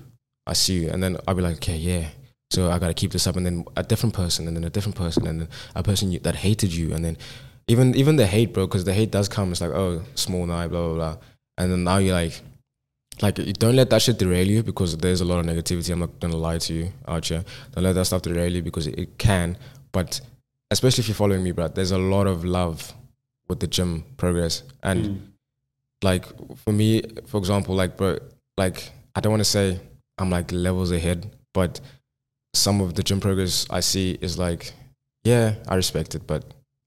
I see you," and then I'll be like, "Okay, yeah." So I gotta keep this up, and then a different person, and then a different person, and then a person you, that hated you, and then even even the hate, bro, because the hate does come. It's like, oh, small night, blah blah blah, and then now you're like, like don't let that shit derail you because there's a lot of negativity. I'm not gonna lie to you out here. Don't let that stuff derail you because it, it can. But especially if you're following me, bro, there's a lot of love with the gym progress, and Mm. like for me, for example, like bro, like I don't want to say I'm like levels ahead, but some of the gym progress I see is like, yeah, I respect it, but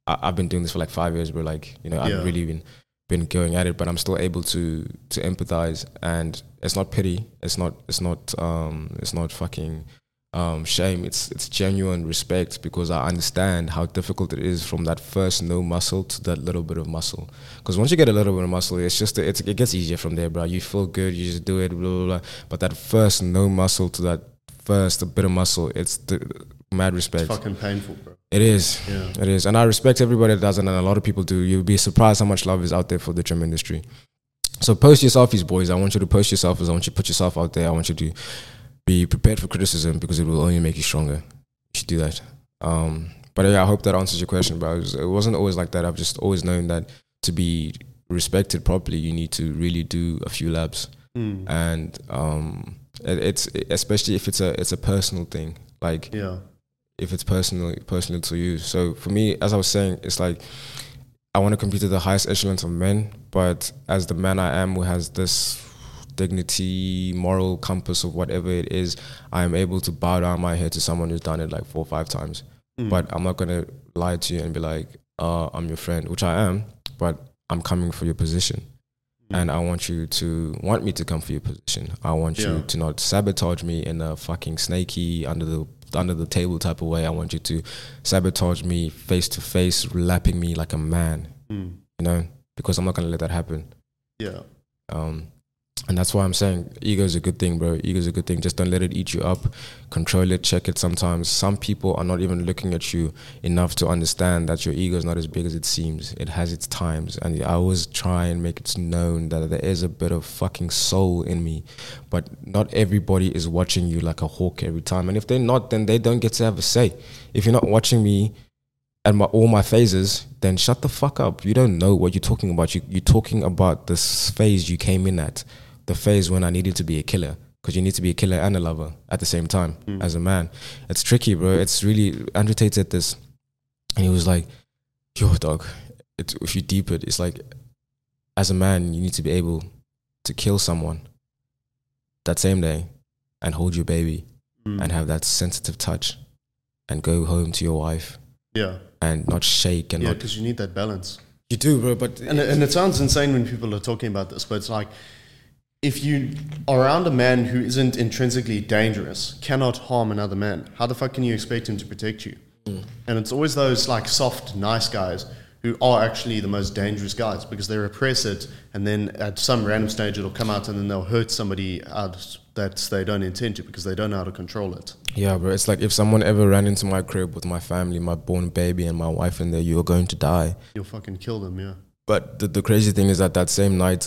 I, I've been doing this for like five years, bro. Like, you know, Yeah. I've really been been going at it, but I'm still able to to empathize, and it's not pity, it's not it's not um it's not fucking um shame. It's it's genuine respect because I understand how difficult it is from that first no muscle to that little bit of muscle. Because once you get a little bit of muscle, it's just it's, it gets easier from there, bro. You feel good, you just do it, blah blah blah. But that first no muscle to that first a bit of muscle, it's the mad respect. It's fucking painful, bro. It is. Yeah. It is. And I respect everybody that does it, and a lot of people do. You'll be surprised how much love is out there for the gym industry. So post your selfies, boys. I want you to post your selfies. I want you to put yourself out there. I want you to be prepared for criticism because it will only make you stronger. You should do that. Um, but yeah, I hope that answers your question. But it, was, it wasn't always like that. I've just always known that to be respected properly, you need to really do a few laps Mm. and um, it, it's especially if it's a it's a personal thing. Like Yeah. If it's personally personal to you. So for me, as I was saying, it's like I want to compete at the highest echelons of men, but as the man I am who has this dignity, moral compass of whatever it is, I am able to bow down my head to someone who's done it like four or five times. Mm. But I'm not gonna lie to you and be like, uh, I'm your friend, which I am, but I'm coming for your position. Mm. And I want you to want me to come for your position. I want Yeah. you to not sabotage me in a fucking snaky under the under the table type of way. I want you to sabotage me face to face, lapping me like a man. Mm. You know, because I'm not gonna let that happen. Yeah. Um, and that's why I'm saying ego is a good thing, bro. Ego is a good thing. Just don't let it eat you up. Control it, check it sometimes. Some people are not even looking at you enough to understand that your ego is not as big as it seems. It has its times. And I always try and make it known that there is a bit of fucking soul in me. But not everybody is watching you like a hawk every time. And if they're not, then they don't get to have a say. If you're not watching me and my, all my phases, then shut the fuck up. You don't know what you're talking about. You, you're talking about this phase you came in at, the phase when I needed to be a killer. Because you need to be a killer and a lover at the same time as a man. It's tricky, bro. It's really, Andrew Tate said this, and he was like, yo, dog, it's, if you deep it, it's like, as a man, you need to be able to kill someone that same day and hold your baby Mm. and have that sensitive touch and go home to your wife yeah. and not shake and Yeah, not because you need that balance. you do bro but And, and it sounds insane when people are talking about this, but it's like if you are around a man who isn't intrinsically dangerous, cannot harm another man, how the fuck can you expect him to protect you? Hmm. And it's always those like soft, nice guys who are actually the most dangerous guys because they repress it and then at some random stage it'll come out and then they'll hurt somebody out that they don't intend to because they don't know how to control it. yeah bro it's like if someone ever ran into my crib with my family my born baby and my wife in there you're going to die You'll fucking kill them, yeah. but the, the crazy thing is that that same night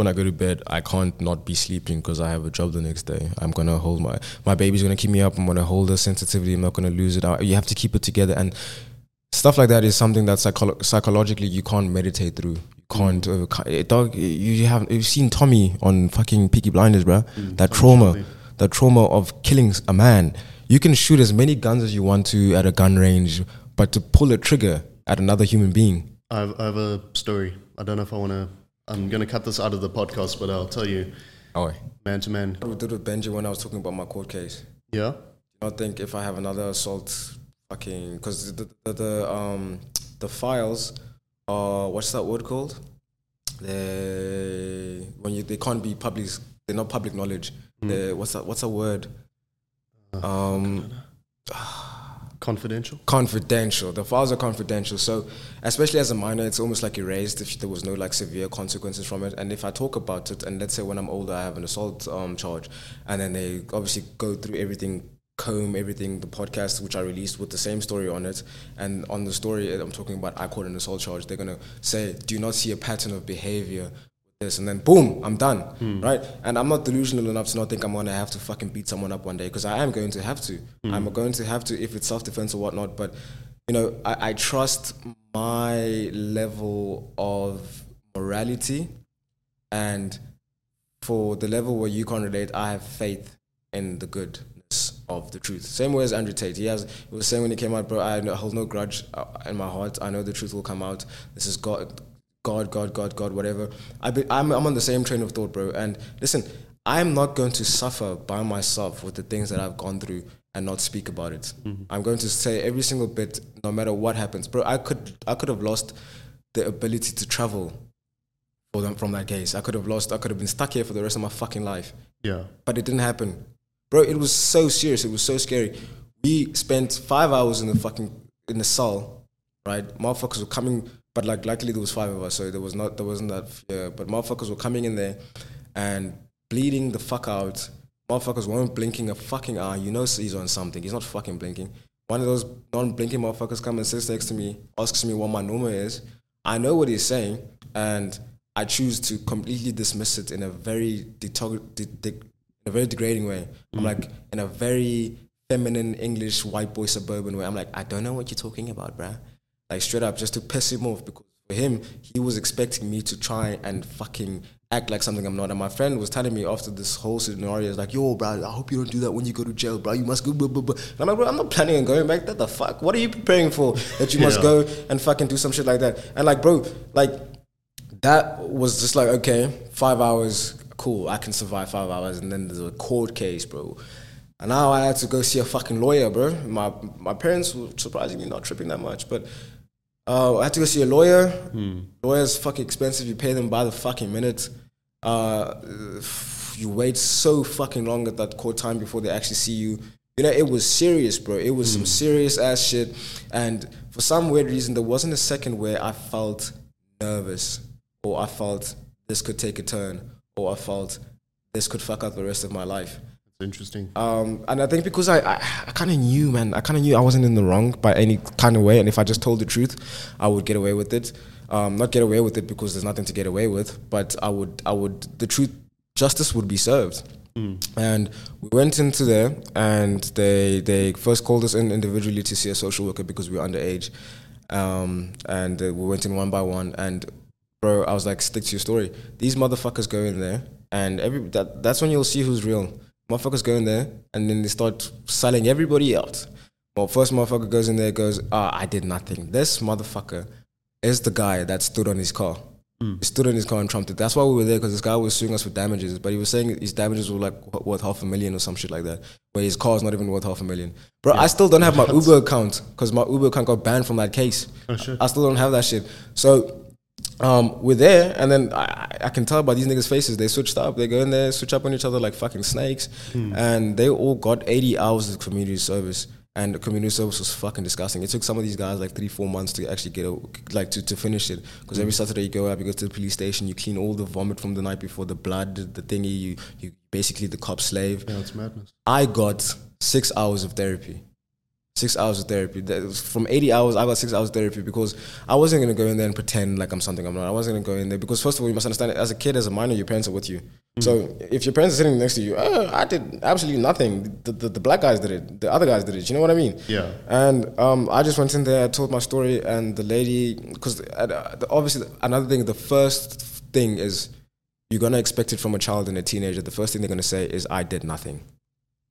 when I go to bed, I can't not be sleeping because I have a job the next day. I'm gonna hold my my baby's gonna keep me up. I'm gonna hold her sensitivity. I'm not gonna lose it out. You have to keep it together, and stuff like that is something that psycholo- psychologically you can't meditate through. You can't. Uh, ca- dog, you have you've seen Tommy on fucking Peaky Blinders, bro. that trauma, that trauma of killing a man. You can shoot as many guns as you want to at a gun range, but to pull a trigger at another human being. I have, I have a story. I don't know if I want to. I'm going to cut this out of the podcast, but I'll tell you, Oh, man to man. we did with Benji when I was talking about my court case. Yeah. I think if I have another assault, fucking, because the, the the um the files are what's that word called? They when you they can't be public. They're not public knowledge. They're- what's that? What's a word? Um, Confidential. confidential. The files are confidential. So, especially as a minor, it's almost like erased if there was no like severe consequences from it. And if I talk about it, and let's say when I'm older, I have an assault um, charge, and then they obviously go through everything, comb everything, the podcast which I released with the same story on it, and on the story I'm talking about, I caught an assault charge. They're gonna say, "Do you not see a pattern of behavior?" This and then boom, I'm done, right? And I'm not delusional enough to not think I'm gonna have to fucking beat someone up one day because I am going to have to. I'm going to have to if it's self defense or whatnot. But you know, I, I trust my level of morality, and for the level where you can't relate, I have faith in the goodness of the truth. Same way as Andrew Tate. He has. He was saying when he came out, bro, I hold no grudge uh, in my heart. I know the truth will come out. This is God. God, God, God, God, whatever. I be, I'm, I'm on the same train of thought, bro. And listen, I'm not going to suffer by myself with the things that I've gone through and not speak about it. Mm-hmm. I'm going to say every single bit, no matter what happens, bro. I could, I could have lost the ability to travel for them from that case. I could have lost. I could have been stuck here for the rest of my fucking life. Yeah. But it didn't happen, bro. It was so serious. It was so scary. We spent five hours in the fucking in the cell, right? Motherfuckers were coming, but like luckily there was five of us, so there was not there wasn't that fear. But motherfuckers were coming in there and bleeding the fuck out. Motherfuckers weren't blinking a fucking eye. You know he's on something. He's not fucking blinking. One of those non-blinking motherfuckers comes and sits next to me, asks me what my number is. I know what he's saying, and I choose to completely dismiss it in a very detog- de- de- in a very degrading way. I'm mm. like in a very feminine English white boy suburban way. I'm like, I don't know what you're talking about, bruh. Like straight up, just to piss him off because for him, he was expecting me to try and fucking act like something I'm not. And my friend was telling me after this whole scenario, is like, yo, bro, I hope you don't do that when you go to jail, bro. You must go, blah, blah, blah. And I'm like, bro, I'm not planning on going back. What the fuck? What are you preparing for? That you must Yeah. go and fucking do some shit like that. And like, bro, like, that was just like, okay, five hours, cool, I can survive five hours. And then there's a court case, bro. And now I had to go see a fucking lawyer, bro. My my parents were surprisingly not tripping that much, but uh, I had to go see a lawyer. Lawyers fucking expensive. You pay them by the fucking minute. Uh, you wait so fucking long at that court time before they actually see you. You know, it was serious, bro. It was some serious ass shit. And for some weird reason, there wasn't a second where I felt nervous or I felt this could take a turn or I felt this could fuck up the rest of my life. Interesting. Um, and I think because I, I, I kind of knew, man, I kind of knew I wasn't in the wrong by any kind of way. And if I just told the truth, I would get away with it. Um, not get away with it because there's nothing to get away with, but I would, I would, the truth, justice would be served. And we went into there, and they they first called us in individually to see a social worker because we were underage. Um, and uh, we went in one by one, and bro, I was like, stick to your story. These motherfuckers go in there, and every that, that's when you'll see who's real. Motherfuckers go in there, and then they start selling everybody out. Well, first motherfucker goes in there, goes, ah, I did nothing. This motherfucker is the guy that stood on his car. He stood on his car and trumped it. That's why we were there because this guy was suing us for damages, but he was saying his damages were like worth half a million or some shit like that. But his car's not even worth half a million. Bro, I still don't have my Uber account because my Uber account got banned from that case. Oh, shit. I still don't have that shit. So um, we're there, and then I, I- can tell by these niggas' faces, they switched up. They go in there, switch up on each other like fucking snakes, and they all got 80 hours of community service. And the community service was fucking disgusting. It took some of these guys like three, four months to actually get a, like to, to finish it. Because every Saturday you go up, you go to the police station, you clean all the vomit from the night before, the blood, the thingy. You, you basically the cop slave. Yeah, it's madness. I got six hours of therapy. Six hours of therapy. That was from 80 hours, I got six hours of therapy because I wasn't going to go in there and pretend like I'm something I'm not. I wasn't going to go in there because, first of all, you must understand, as a kid, as a minor, your parents are with you. Mm-hmm. So if your parents are sitting next to you, oh, I did absolutely nothing. The, the, the black guys did it. The other guys did it. You know what I mean? Yeah. And um, I just went in there, I told my story, and the lady, because uh, obviously another thing, the first thing is you're gonna expect it from a child and a teenager. The first thing they're gonna say is, "I did nothing.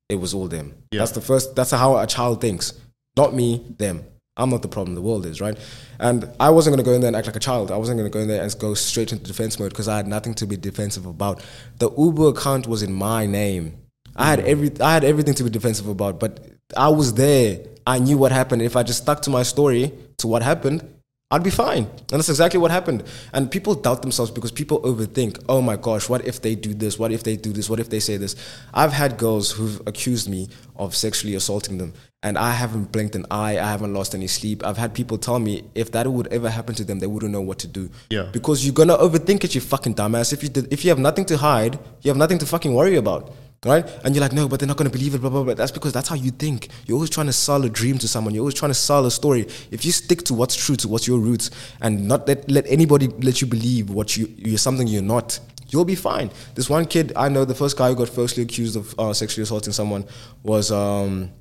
It was all them." Yeah. That's the first. That's how a child thinks. Not me, them. I'm not the problem. The world is right. And I wasn't gonna go in there and act like a child. I wasn't gonna go in there and go straight into defense mode because I had nothing to be defensive about. The Uber account was in my name. I had mm-hmm. every. I had everything to be defensive about, but I was there. I knew what happened. If I just stuck to my story, to what happened, I'd be fine. And that's exactly what happened. And people doubt themselves because people overthink, oh my gosh, what if they do this? What if they do this? What if they say this? I've had girls who've accused me of sexually assaulting them, and I haven't blinked an eye. I haven't lost any sleep. I've had people tell me if that would ever happen to them, they wouldn't know what to do. Yeah. Because you're gonna overthink it, you fucking dumbass. If you did, if you have nothing to hide, you have nothing to fucking worry about. Right? And you're like, no, but they're not gonna believe it, blah, blah, blah. That's because that's how you think. You're always trying to sell a dream to someone. You're always trying to sell a story. If you stick to what's true, to what's your roots, and not let, let anybody let you believe what you, you're something you're not, you'll be fine. This one kid, I know the first guy who got falsely accused of uh, sexually assaulting someone was, um,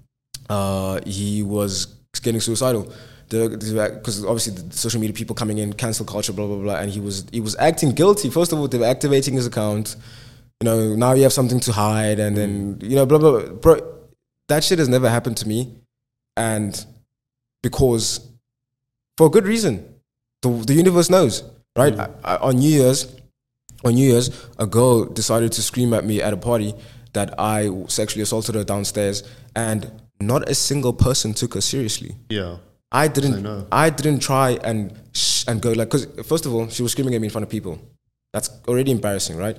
uh, he was getting suicidal because obviously the social media people coming in, cancel culture, blah blah blah, and he was he was acting guilty. First of all, they were activating his account. You know, now you have something to hide, and then mm. you know, blah blah. blah. Bro, that shit has never happened to me, and because for a good reason, the the universe knows, right? Mm. I, I, on New Year's, on New Year's, a girl decided to scream at me at a party that I sexually assaulted her downstairs, and not a single person took her seriously. Yeah. I I didn't. know. I, didn't try and sh- and go like because first of all, she was screaming at me in front of people. That's already embarrassing, right?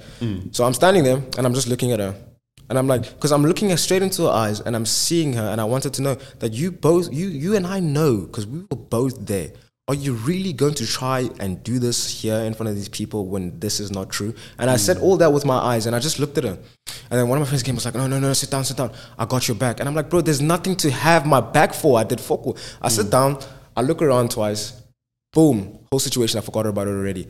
So I'm standing there and I'm just looking at her, and I'm like, because I'm looking her straight into her eyes and I'm seeing her, and I wanted to know that you both, you you and I know because we were both there. Are you really going to try and do this here in front of these people when this is not true? And I said all that with my eyes, and I just looked at her. And then one of my friends came and was like, no, no, no, sit down, sit down. I got your back. And I'm like, bro, there's nothing to have my back for. I did fuck all. I sit down, I look around twice, boom, whole situation, I forgot about it already.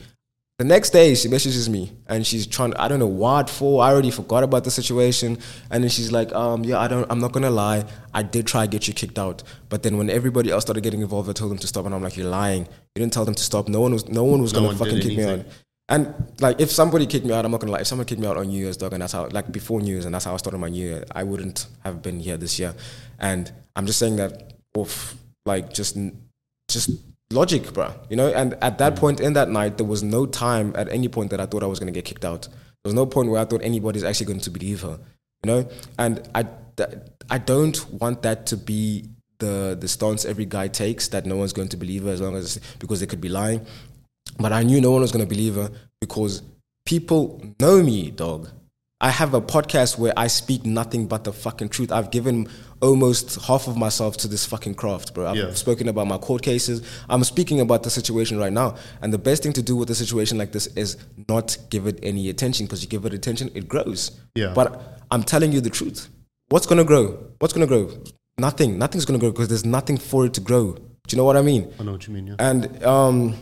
The next day, she messages me and she's trying. I don't know what for. I already forgot about the situation. And then she's like, um, "Yeah, I don't. I'm not gonna lie. I did try to get you kicked out, but then when everybody else started getting involved, I told them to stop. And I'm like, you're lying. You didn't tell them to stop. No one was. No one was No gonna one fucking kick me out. And like, if somebody kicked me out, I'm not gonna lie. If someone kicked me out on New Year's, dog, and that's how, like, before New Year's, and that's how I started my New Year, I wouldn't have been here this year. And I'm just saying that, off, like, just, just logic, bro. You know. And at that mm. point in that night, there was no time at any point that I thought I was gonna get kicked out. There was no point where I thought anybody's actually going to believe her. You know. And I, I don't want that to be the the stance every guy takes that no one's going to believe her as long as because they could be lying. But I knew no one was going to believe her because people know me, dog. I have a podcast where I speak nothing but the fucking truth. I've given almost half of myself to this fucking craft, bro. I've Yeah. spoken about my court cases. I'm speaking about the situation right now. And the best thing to do with a situation like this is not give it any attention because you give it attention, it grows. Yeah. But I'm telling you the truth. What's going to grow? What's going to grow? Nothing. Nothing's going to grow because there's nothing for it to grow. Do you know what I mean? I know what you mean. Yeah. And um,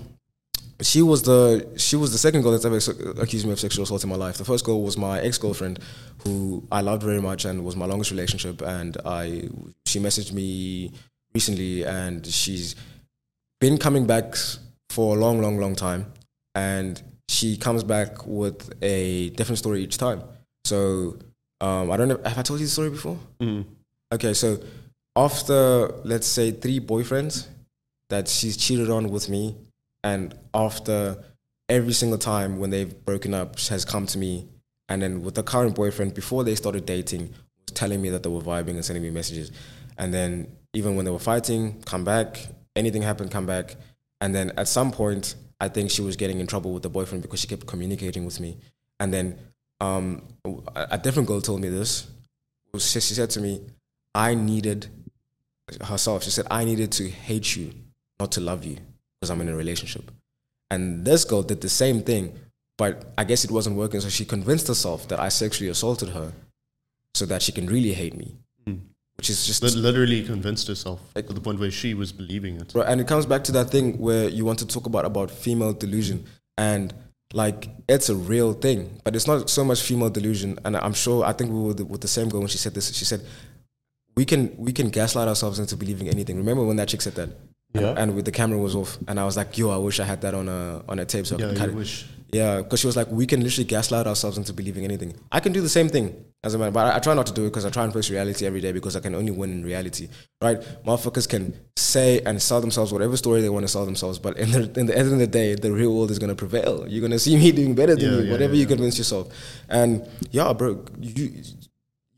she was the she was the second girl that's ever accused me of sexual assault in my life. The first girl was my ex girlfriend, who I loved very much and was my longest relationship. And I she messaged me recently, and she's been coming back for a long, long, long time. And she comes back with a different story each time. So um, I don't know. Have I told you the story before? Mm. Okay, so after let's say three boyfriends that she's cheated on with me, and after every single time when they've broken up, she has come to me, and then with the current boyfriend before they started dating, was telling me that they were vibing and sending me messages, and then even when they were fighting, come back, anything happened, come back, and then at some point, I think she was getting in trouble with the boyfriend because she kept communicating with me, and then um, a different girl told me this. She said to me, I needed herself. She said, I needed to hate you, not to love you, because I'm in a relationship. And this girl did the same thing, but I guess it wasn't working. So she convinced herself that I sexually assaulted her so that she can really hate me. Hmm. which is just literally convinced herself to the point where she was believing it. Bro, and it comes back to that thing where you want to talk about about female delusion and like it's a real thing but it's not so much female delusion and i'm sure i think we were the, with the same girl when she said this she said we can we can gaslight ourselves into believing anything remember when that chick said that Yeah. and with the camera was off and i was like yo i wish i had that on a on a tape so I Yeah, could you wish. Yeah, because she was like, we can literally gaslight ourselves into believing anything. I can do the same thing as a man, but I, I try not to do it because I try and face reality every day because I can only win in reality, right? Motherfuckers can say and sell themselves whatever story they want to sell themselves, but in the, in the end of the day, the real world is going to prevail. You're going to see me doing better than Yeah, you, whatever you convince yourself. And yeah, bro, you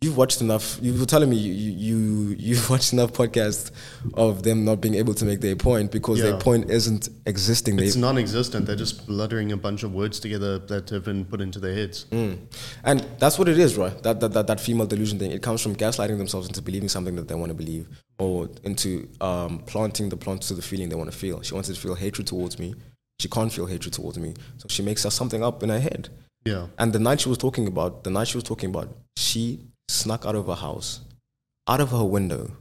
you've watched enough. You were telling me you you you've watched enough podcasts of them not being able to make their point because their point isn't existing. They It's non-existent. They're just bluddering a bunch of words together that have been put into their heads. Mm. And that's what it is, right? That, that, that, that female delusion thing. It comes from gaslighting themselves into believing something that they want to believe or into um, planting the plant to the feeling they want to feel. She wants to feel hatred towards me. She can't feel hatred towards me. So she makes us something up in her head. Yeah. And the night she was talking about, the night she was talking about, she snuck out of her house, out of her window,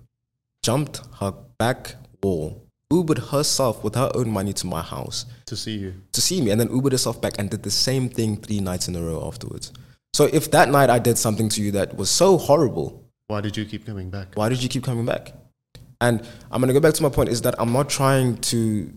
jumped her back wall, Ubered herself with her own money to my house To see you. to see me and then Ubered herself back and did the same thing three nights in a row afterwards. So if that night I did something to you that was so horrible, Why did you keep coming back? why did you keep coming back? And I'm gonna go back to my point is that I'm not trying to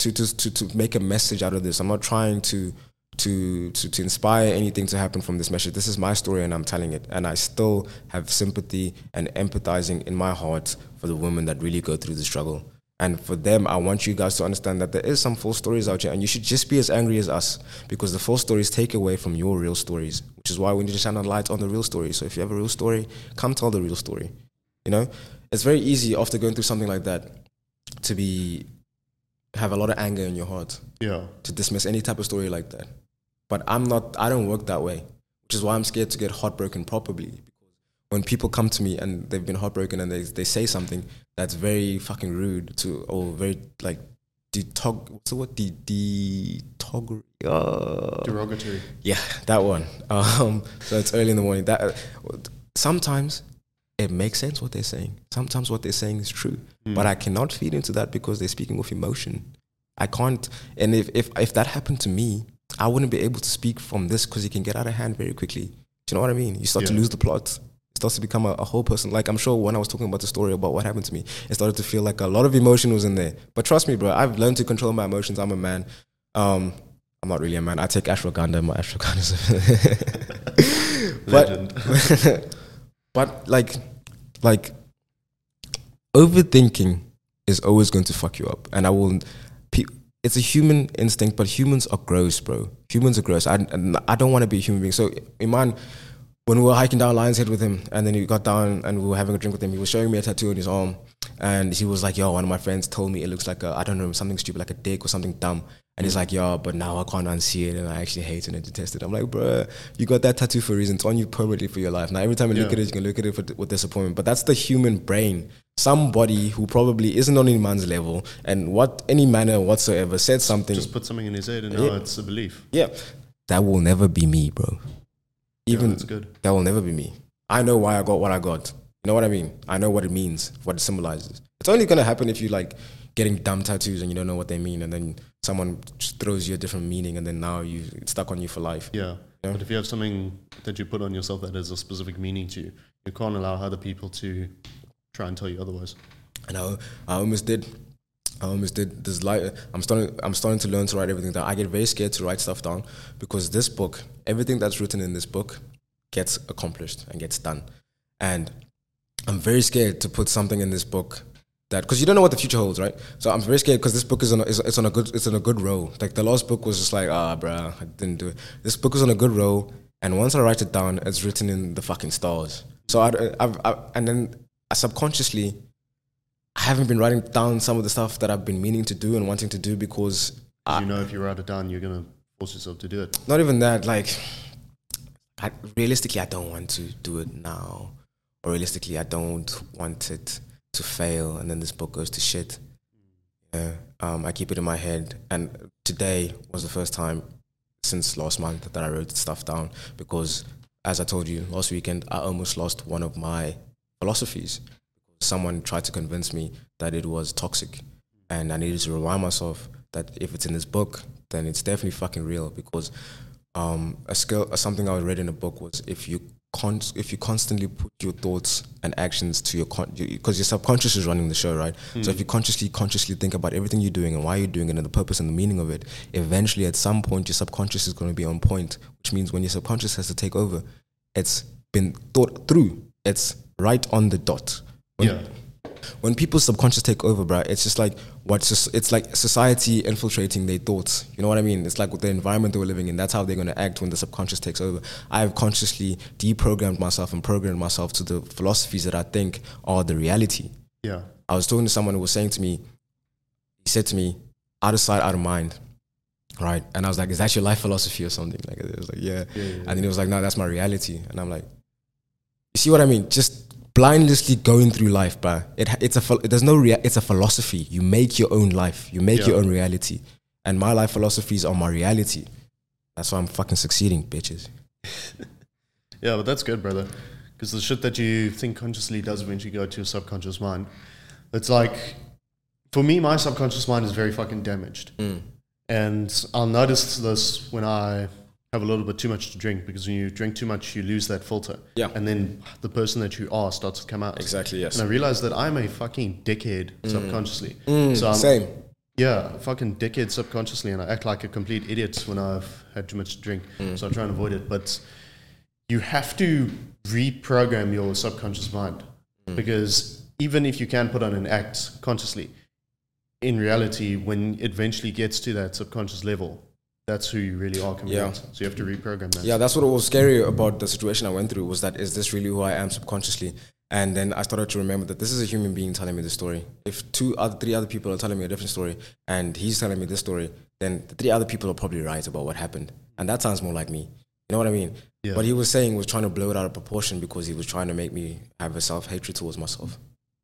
to to to, to make a message out of this. I'm not trying to to, to to inspire anything to happen from this message. This is my story and I'm telling it. And I still have sympathy and empathizing in my heart for the women that really go through the struggle. And for them, I want you guys to understand that there is some false stories out here, and you should just be as angry as us because the false stories take away from your real stories, which is why we need to shine a light on the real story. So if you have a real story, come tell the real story. You know, it's very easy after going through something like that to be have a lot of anger in your heart Yeah. to dismiss any type of story like that. But I'm not. I don't work that way, which is why I'm scared to get heartbroken properly. Because when people come to me and they've been heartbroken and they they say something that's very fucking rude to or very like detog what's the word de detog uh, Derogatory. yeah, that one. Um, so it's early in the morning. That uh, sometimes it makes sense what they're saying. Sometimes what they're saying is true, but I cannot feed into that because they're speaking with emotion. I can't. And if if if that happened to me, I wouldn't be able to speak from this because it can get out of hand very quickly. Do you know what I mean? You start to lose the plot. It starts to become a, a whole person. Like I'm sure when I was talking about the story about what happened to me, it started to feel like a lot of emotion was in there. But trust me, bro, I've learned to control my emotions. I'm a man. Um, I'm not really a man. I take ashwagandha. My ashwagandha is. but but like like overthinking is always going to fuck you up, and I will. It's a human instinct, but humans are gross, bro. Humans are gross. I, I don't want to be a human being. So, Iman, when we were hiking down Lion's Head with him, and then he got down and we were having a drink with him, he was showing me a tattoo on his arm. And he was like, yo, one of my friends told me it looks like a, I don't know, something stupid, like a dick or something dumb. And he's like, yo, but now I can't unsee it and I actually hate it and detest it. I'm like, bruh, you got that tattoo for a reason. It's on you permanently for your life. Now, every time you look at it, you can look at it for, with disappointment. But that's the human brain. Somebody who probably isn't on any man's level and what any manner whatsoever said something. Just put something in his head and Yeah. now it's a belief. yeah, that will never be me, bro. Yeah, Even that's good. that will never be me. I know why I got what I got. You know what I mean? I know what it means, what it symbolizes. It's only gonna happen if you like getting dumb tattoos and you don't know what they mean, and then someone just throws you a different meaning, and then now you it's stuck on you for life. Yeah. Yeah. But if you have something that you put on yourself that has a specific meaning to you, you can't allow other people to try and tell you otherwise. And I, I almost did. I almost did. This Like I'm starting. I'm starting to learn to write everything down. I get very scared to write stuff down because this book, everything that's written in this book, gets accomplished and gets done. And I'm very scared to put something in this book that because you don't know what the future holds, right? So I'm very scared because this book is on a, it's on a good it's on a good roll. Like the last book was just like ah, bruh, I didn't do it. This book is on a good roll, and once I write it down, it's written in the fucking stars. So I, I've, I and then subconsciously, I haven't been writing down some of the stuff that I've been meaning to do and wanting to do because I, you know if you write it down, you're going to force yourself to do it. not even that. Like, I, realistically, I don't want to do it now, or realistically, I don't want it to fail, and then this book goes to shit. Yeah, um, I keep it in my head, and today was the first time since last month that I wrote stuff down because, as I told you last weekend, I almost lost one of my philosophies, someone tried to convince me that it was toxic, and I needed to remind myself that if it's in this book, then it's definitely fucking real because um, a skill, something I read in a book was if you con- if you constantly put your thoughts and actions to your because your subconscious is running the show, right? Mm. So if you consciously consciously think about everything you're doing and why you're doing it and the purpose and the meaning of it, eventually at some point your subconscious is going to be on point, which means when your subconscious has to take over, it's been thought through. It's right on the dot. When, yeah when people's subconscious take over, bro, it's just like what's just it's like society infiltrating their thoughts. You know what I mean? It's like with the environment they were living in. That's how they're gonna act when the subconscious takes over. I've consciously deprogrammed myself and programmed myself to the philosophies that I think are the reality. Yeah. I was talking to someone who was saying to me, he said to me, out of sight, out of mind. Right. And I was like, is that your life philosophy or something? Like it was like, yeah. yeah, yeah, yeah. And then he was like, no, that's my reality. And I'm like, you see what I mean? Just blindlessly going through life, but it it's a there's no rea- it's a philosophy. You make your own life. You make yeah. your own reality. And my life philosophies are my reality. That's why I'm fucking succeeding, bitches. yeah, but that's good, brother. Because the shit that you think consciously does eventually go to your subconscious mind. It's like, for me, my subconscious mind is very fucking damaged. Mm. And I'll notice this when I have a little bit too much to drink because when you drink too much, you lose that filter. Yeah. And then the person that you are starts to come out. Exactly, yes. And I realized that I'm a fucking dickhead mm. subconsciously. Mm, so I'm, same. Yeah, fucking dickhead subconsciously, and I act like a complete idiot when I've had too much to drink. Mm. So I try and avoid it. But you have to reprogram your subconscious mind mm. because even if you can put on an act consciously, in reality, when it eventually gets to that subconscious level, that's who you really are coming yeah. out. So you have to reprogram that. Yeah, that's what was scary about the situation I went through was that is this really who I am subconsciously? And then I started to remember that this is a human being telling me the story. If two other three other people are telling me a different story and he's telling me this story, then the three other people are probably right about what happened. And that sounds more like me. You know what I mean? Yeah. What he was saying was trying to blow it out of proportion because he was trying to make me have a self hatred towards myself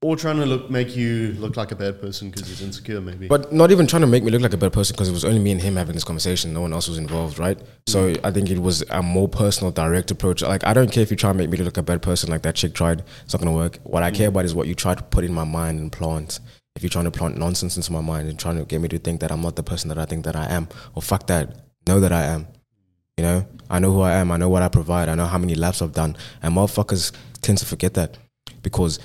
or trying to look make you look like a bad person because he's insecure, maybe. But not even trying to make me look like a bad person because it was only me and him having this conversation. No one else was involved, right? So mm. I think it was a more personal, direct approach. Like I don't care if you try and make me look like a bad person, like that chick tried. It's not gonna work. What I mm. care about is what you try to put in my mind and plant. If you're trying to plant nonsense into my mind and trying to get me to think that I'm not the person that I think that I am, or fuck that, know that I am. You know, I know who I am. I know what I provide. I know how many laps I've done, and motherfuckers tend to forget that because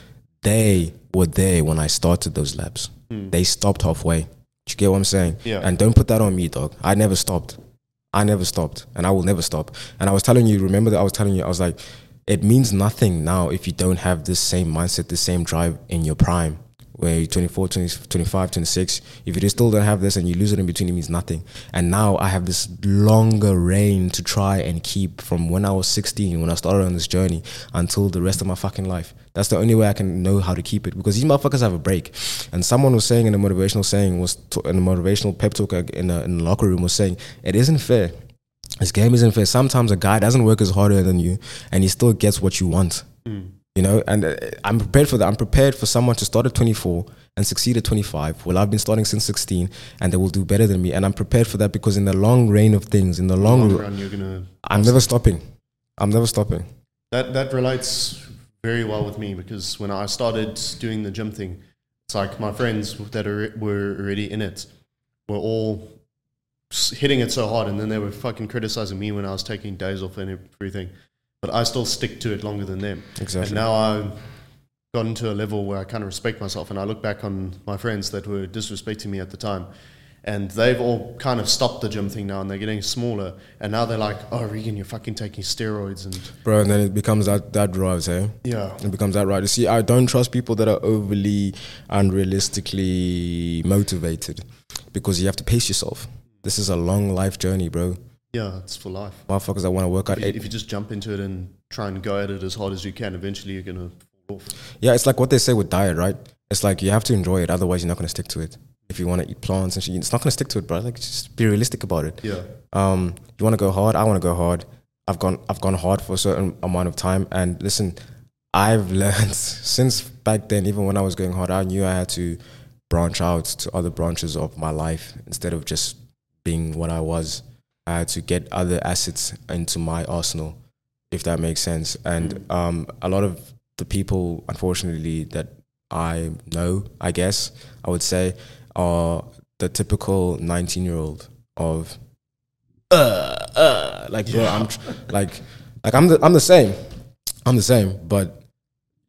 they were there when I started those labs. Mm. They stopped halfway. Do you get what I'm saying? Yeah. And don't put that on me, dog. I never stopped. I never stopped, and I will never stop. And I was telling you, remember that I was telling you, I was like, it means nothing now if you don't have this same mindset, the same drive in your prime where you're 24, 20, 25, 26, if you still don't have this and you lose it in between, it means nothing. And now I have this longer reign to try and keep from when I was 16, when I started on this journey, until the rest of my fucking life. That's the only way I can know how to keep it because these motherfuckers have a break. And someone was saying in a motivational saying, was in a motivational pep talk in, a, in the locker room, was saying, it isn't fair. This game isn't fair. Sometimes a guy doesn't work as harder than you and he still gets what you want. Mm you know, and uh, I'm prepared for that. I'm prepared for someone to start at 24 and succeed at 25. Well, I've been starting since 16, and they will do better than me. And I'm prepared for that because in the long reign of things, in the long, long run, you're gonna. I'm never stopping. I'm never stopping. That that relates very well with me because when I started doing the gym thing, it's like my friends that are, were already in it were all hitting it so hard, and then they were fucking criticizing me when I was taking days off and everything but I still stick to it longer than them. Exactly. And now I've gotten to a level where I kind of respect myself, and I look back on my friends that were disrespecting me at the time. And they've all kind of stopped the gym thing now, and they're getting smaller. And now they're like, "Oh, Regan, you're fucking taking steroids." And bro, and then it becomes that that drives, eh? Yeah, it becomes that right. You see, I don't trust people that are overly unrealistically motivated because you have to pace yourself. This is a long life journey, bro. Yeah, it's for life. Motherfuckers that want to work out. If, if you just jump into it and try and go at it as hard as you can, eventually you're gonna fall off. Yeah, it's like what they say with diet, right? It's like you have to enjoy it, otherwise you're not gonna stick to it. If you want to eat plants and shit, it's not gonna stick to it, bro. Like just be realistic about it. Yeah. Um, you want to go hard. I want to go hard. I've gone. I've gone hard for a certain amount of time, and listen, I've learned since back then. Even when I was going hard, I knew I had to branch out to other branches of my life instead of just being what I was. I had to get other assets into my arsenal, if that makes sense. And mm. um, a lot of the people, unfortunately, that I know, I guess I would say, are the typical nineteen-year-old of, uh, uh, like bro, I'm tr- like, like I'm the I'm the same, I'm the same, but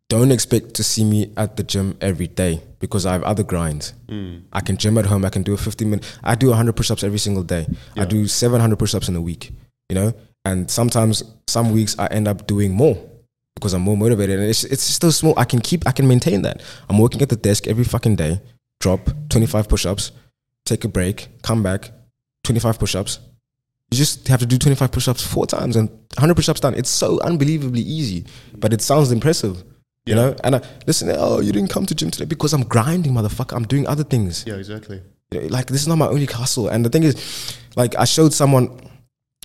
don't expect to see me at the gym every day because I have other grinds. Hmm. I can gym at home. I can do a 15 minute. I do 100 push-ups every single day. I do 700 push-ups in a week. You know, and sometimes some weeks I end up doing more because I'm more motivated. And it's it's still small. I can keep. I can maintain that. I'm working at the desk every fucking day. Drop 25 push-ups. Take a break. Come back. 25 push-ups. You just have to do 25 push-ups four times and 100 push-ups done. It's so unbelievably easy, but it sounds impressive. You know, and I, listen, oh, you didn't come to gym today because I'm grinding, motherfucker. I'm doing other things. Yeah, exactly. You know, Like this is not my only hustle. And the thing is, like I showed someone,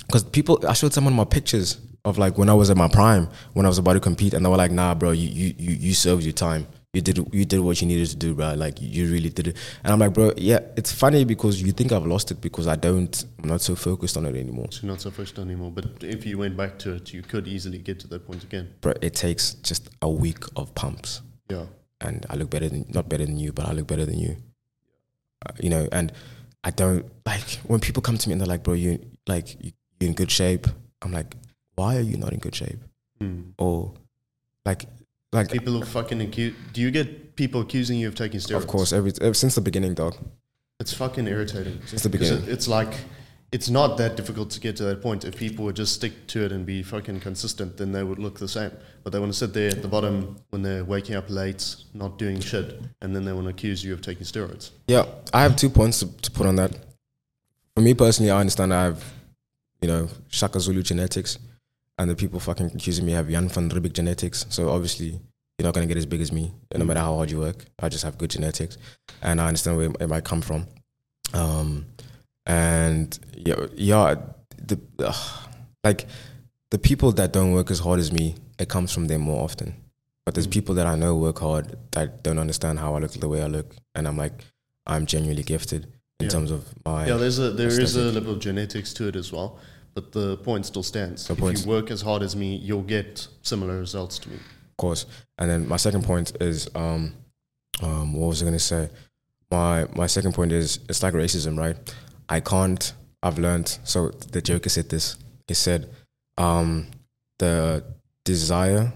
because people, I showed someone my pictures of like when I was at my prime, when I was about to compete, and they were like, "Nah, bro, you you you, you served your time. You did you did what you needed to do, bro. Like you really did it." And I'm like, bro, yeah, it's funny because you think I've lost it because I don't. I'm not so focused on it anymore. So not so focused on it anymore. But if you went back to it, you could easily get to that point again. Bro, it takes just a week of pumps. Yeah. and I look better than not better than you, but I look better than you. Uh, you know, and I don't like when people come to me and they're like, "Bro, you like you, you're in good shape." I'm like, "Why are you not in good shape?" Or like, like People who fucking accuse. Do you get people accusing you of taking steroids? of course, every ever since the beginning, dog. It's fucking irritating. Since the beginning. it- It's like it's not that difficult to get to that point. If people would just stick to it and be fucking consistent, then they would look the same. But they want to sit there at the bottom when they're waking up late, not doing shit, and then they want to accuse you of taking steroids. Yeah, I have two points to, to put on that. For me personally, I understand I have, you know, Shaka Zulu genetics, and the people fucking accusing me have Jan van Riebeeck genetics. So obviously, you're not gonna get as big as me, no matter how hard you work. I just have good genetics, and I understand where it might come from. Um, and yeah, yeah, the like the people that don't work as hard as me, it comes from them more often. But there's people that I know work hard that don't understand how I look the way I look, and I'm like, I'm genuinely gifted in Yeah. terms of my. Yeah, there's a there is a level of genetics to it as well. But the point still stands. The if point- you work as hard as me, you'll get similar results to me. of course. And then my second point is, um, um, what was I gonna say? My my second point is it's like racism, right? I can't. I've learned. So the Joker said this. He said, um, the desire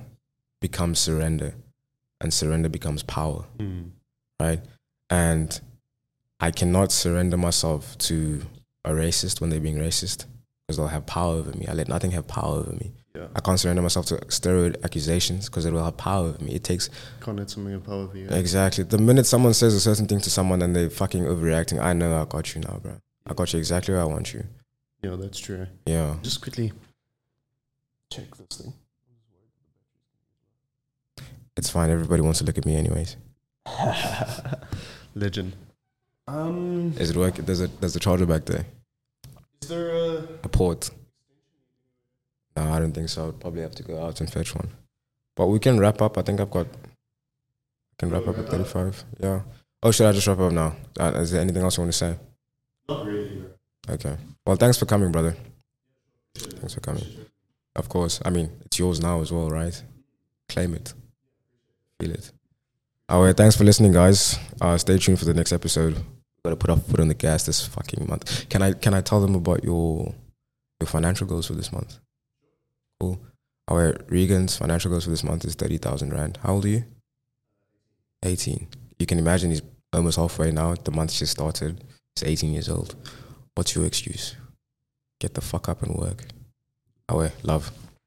becomes surrender, and surrender becomes power, right? And I cannot surrender myself to a racist when they're being racist they'll have power over me. I let nothing have power over me. Yeah. I can't surrender myself to steroid accusations because it will have power over me. It takes Can't let something have power over you. exactly the minute someone says a certain thing to someone and they're fucking overreacting. I know I got you now, bro. I got you exactly where I want you. Yeah, that's true. Yeah, Just quickly check this thing. it's fine. Everybody wants to look at me, anyways. Legend. Um, Is it working? There's a there's a charger back there. Is there a A port. No, I don't think so. I'd probably have to go out and fetch one. But we can wrap up. I think I've got. I can wrap up at 35. Yeah. Oh, should I just wrap up now? Uh, is there anything else you want to say? not really? Okay. Well, thanks for coming, brother. Thanks for coming. Of course. I mean, it's yours now as well, right? Claim it. Feel it. All right. Thanks for listening, guys. Uh, stay tuned for the next episode. Got to put our foot on the gas this fucking month. Can I can I tell them about your your financial goals for this month? Cool. Our Regan's financial goals for this month is thirty thousand rand. How old are you? Eighteen. You can imagine he's almost halfway now. The month just started. He's eighteen years old. What's your excuse? Get the fuck up and work. Away, love.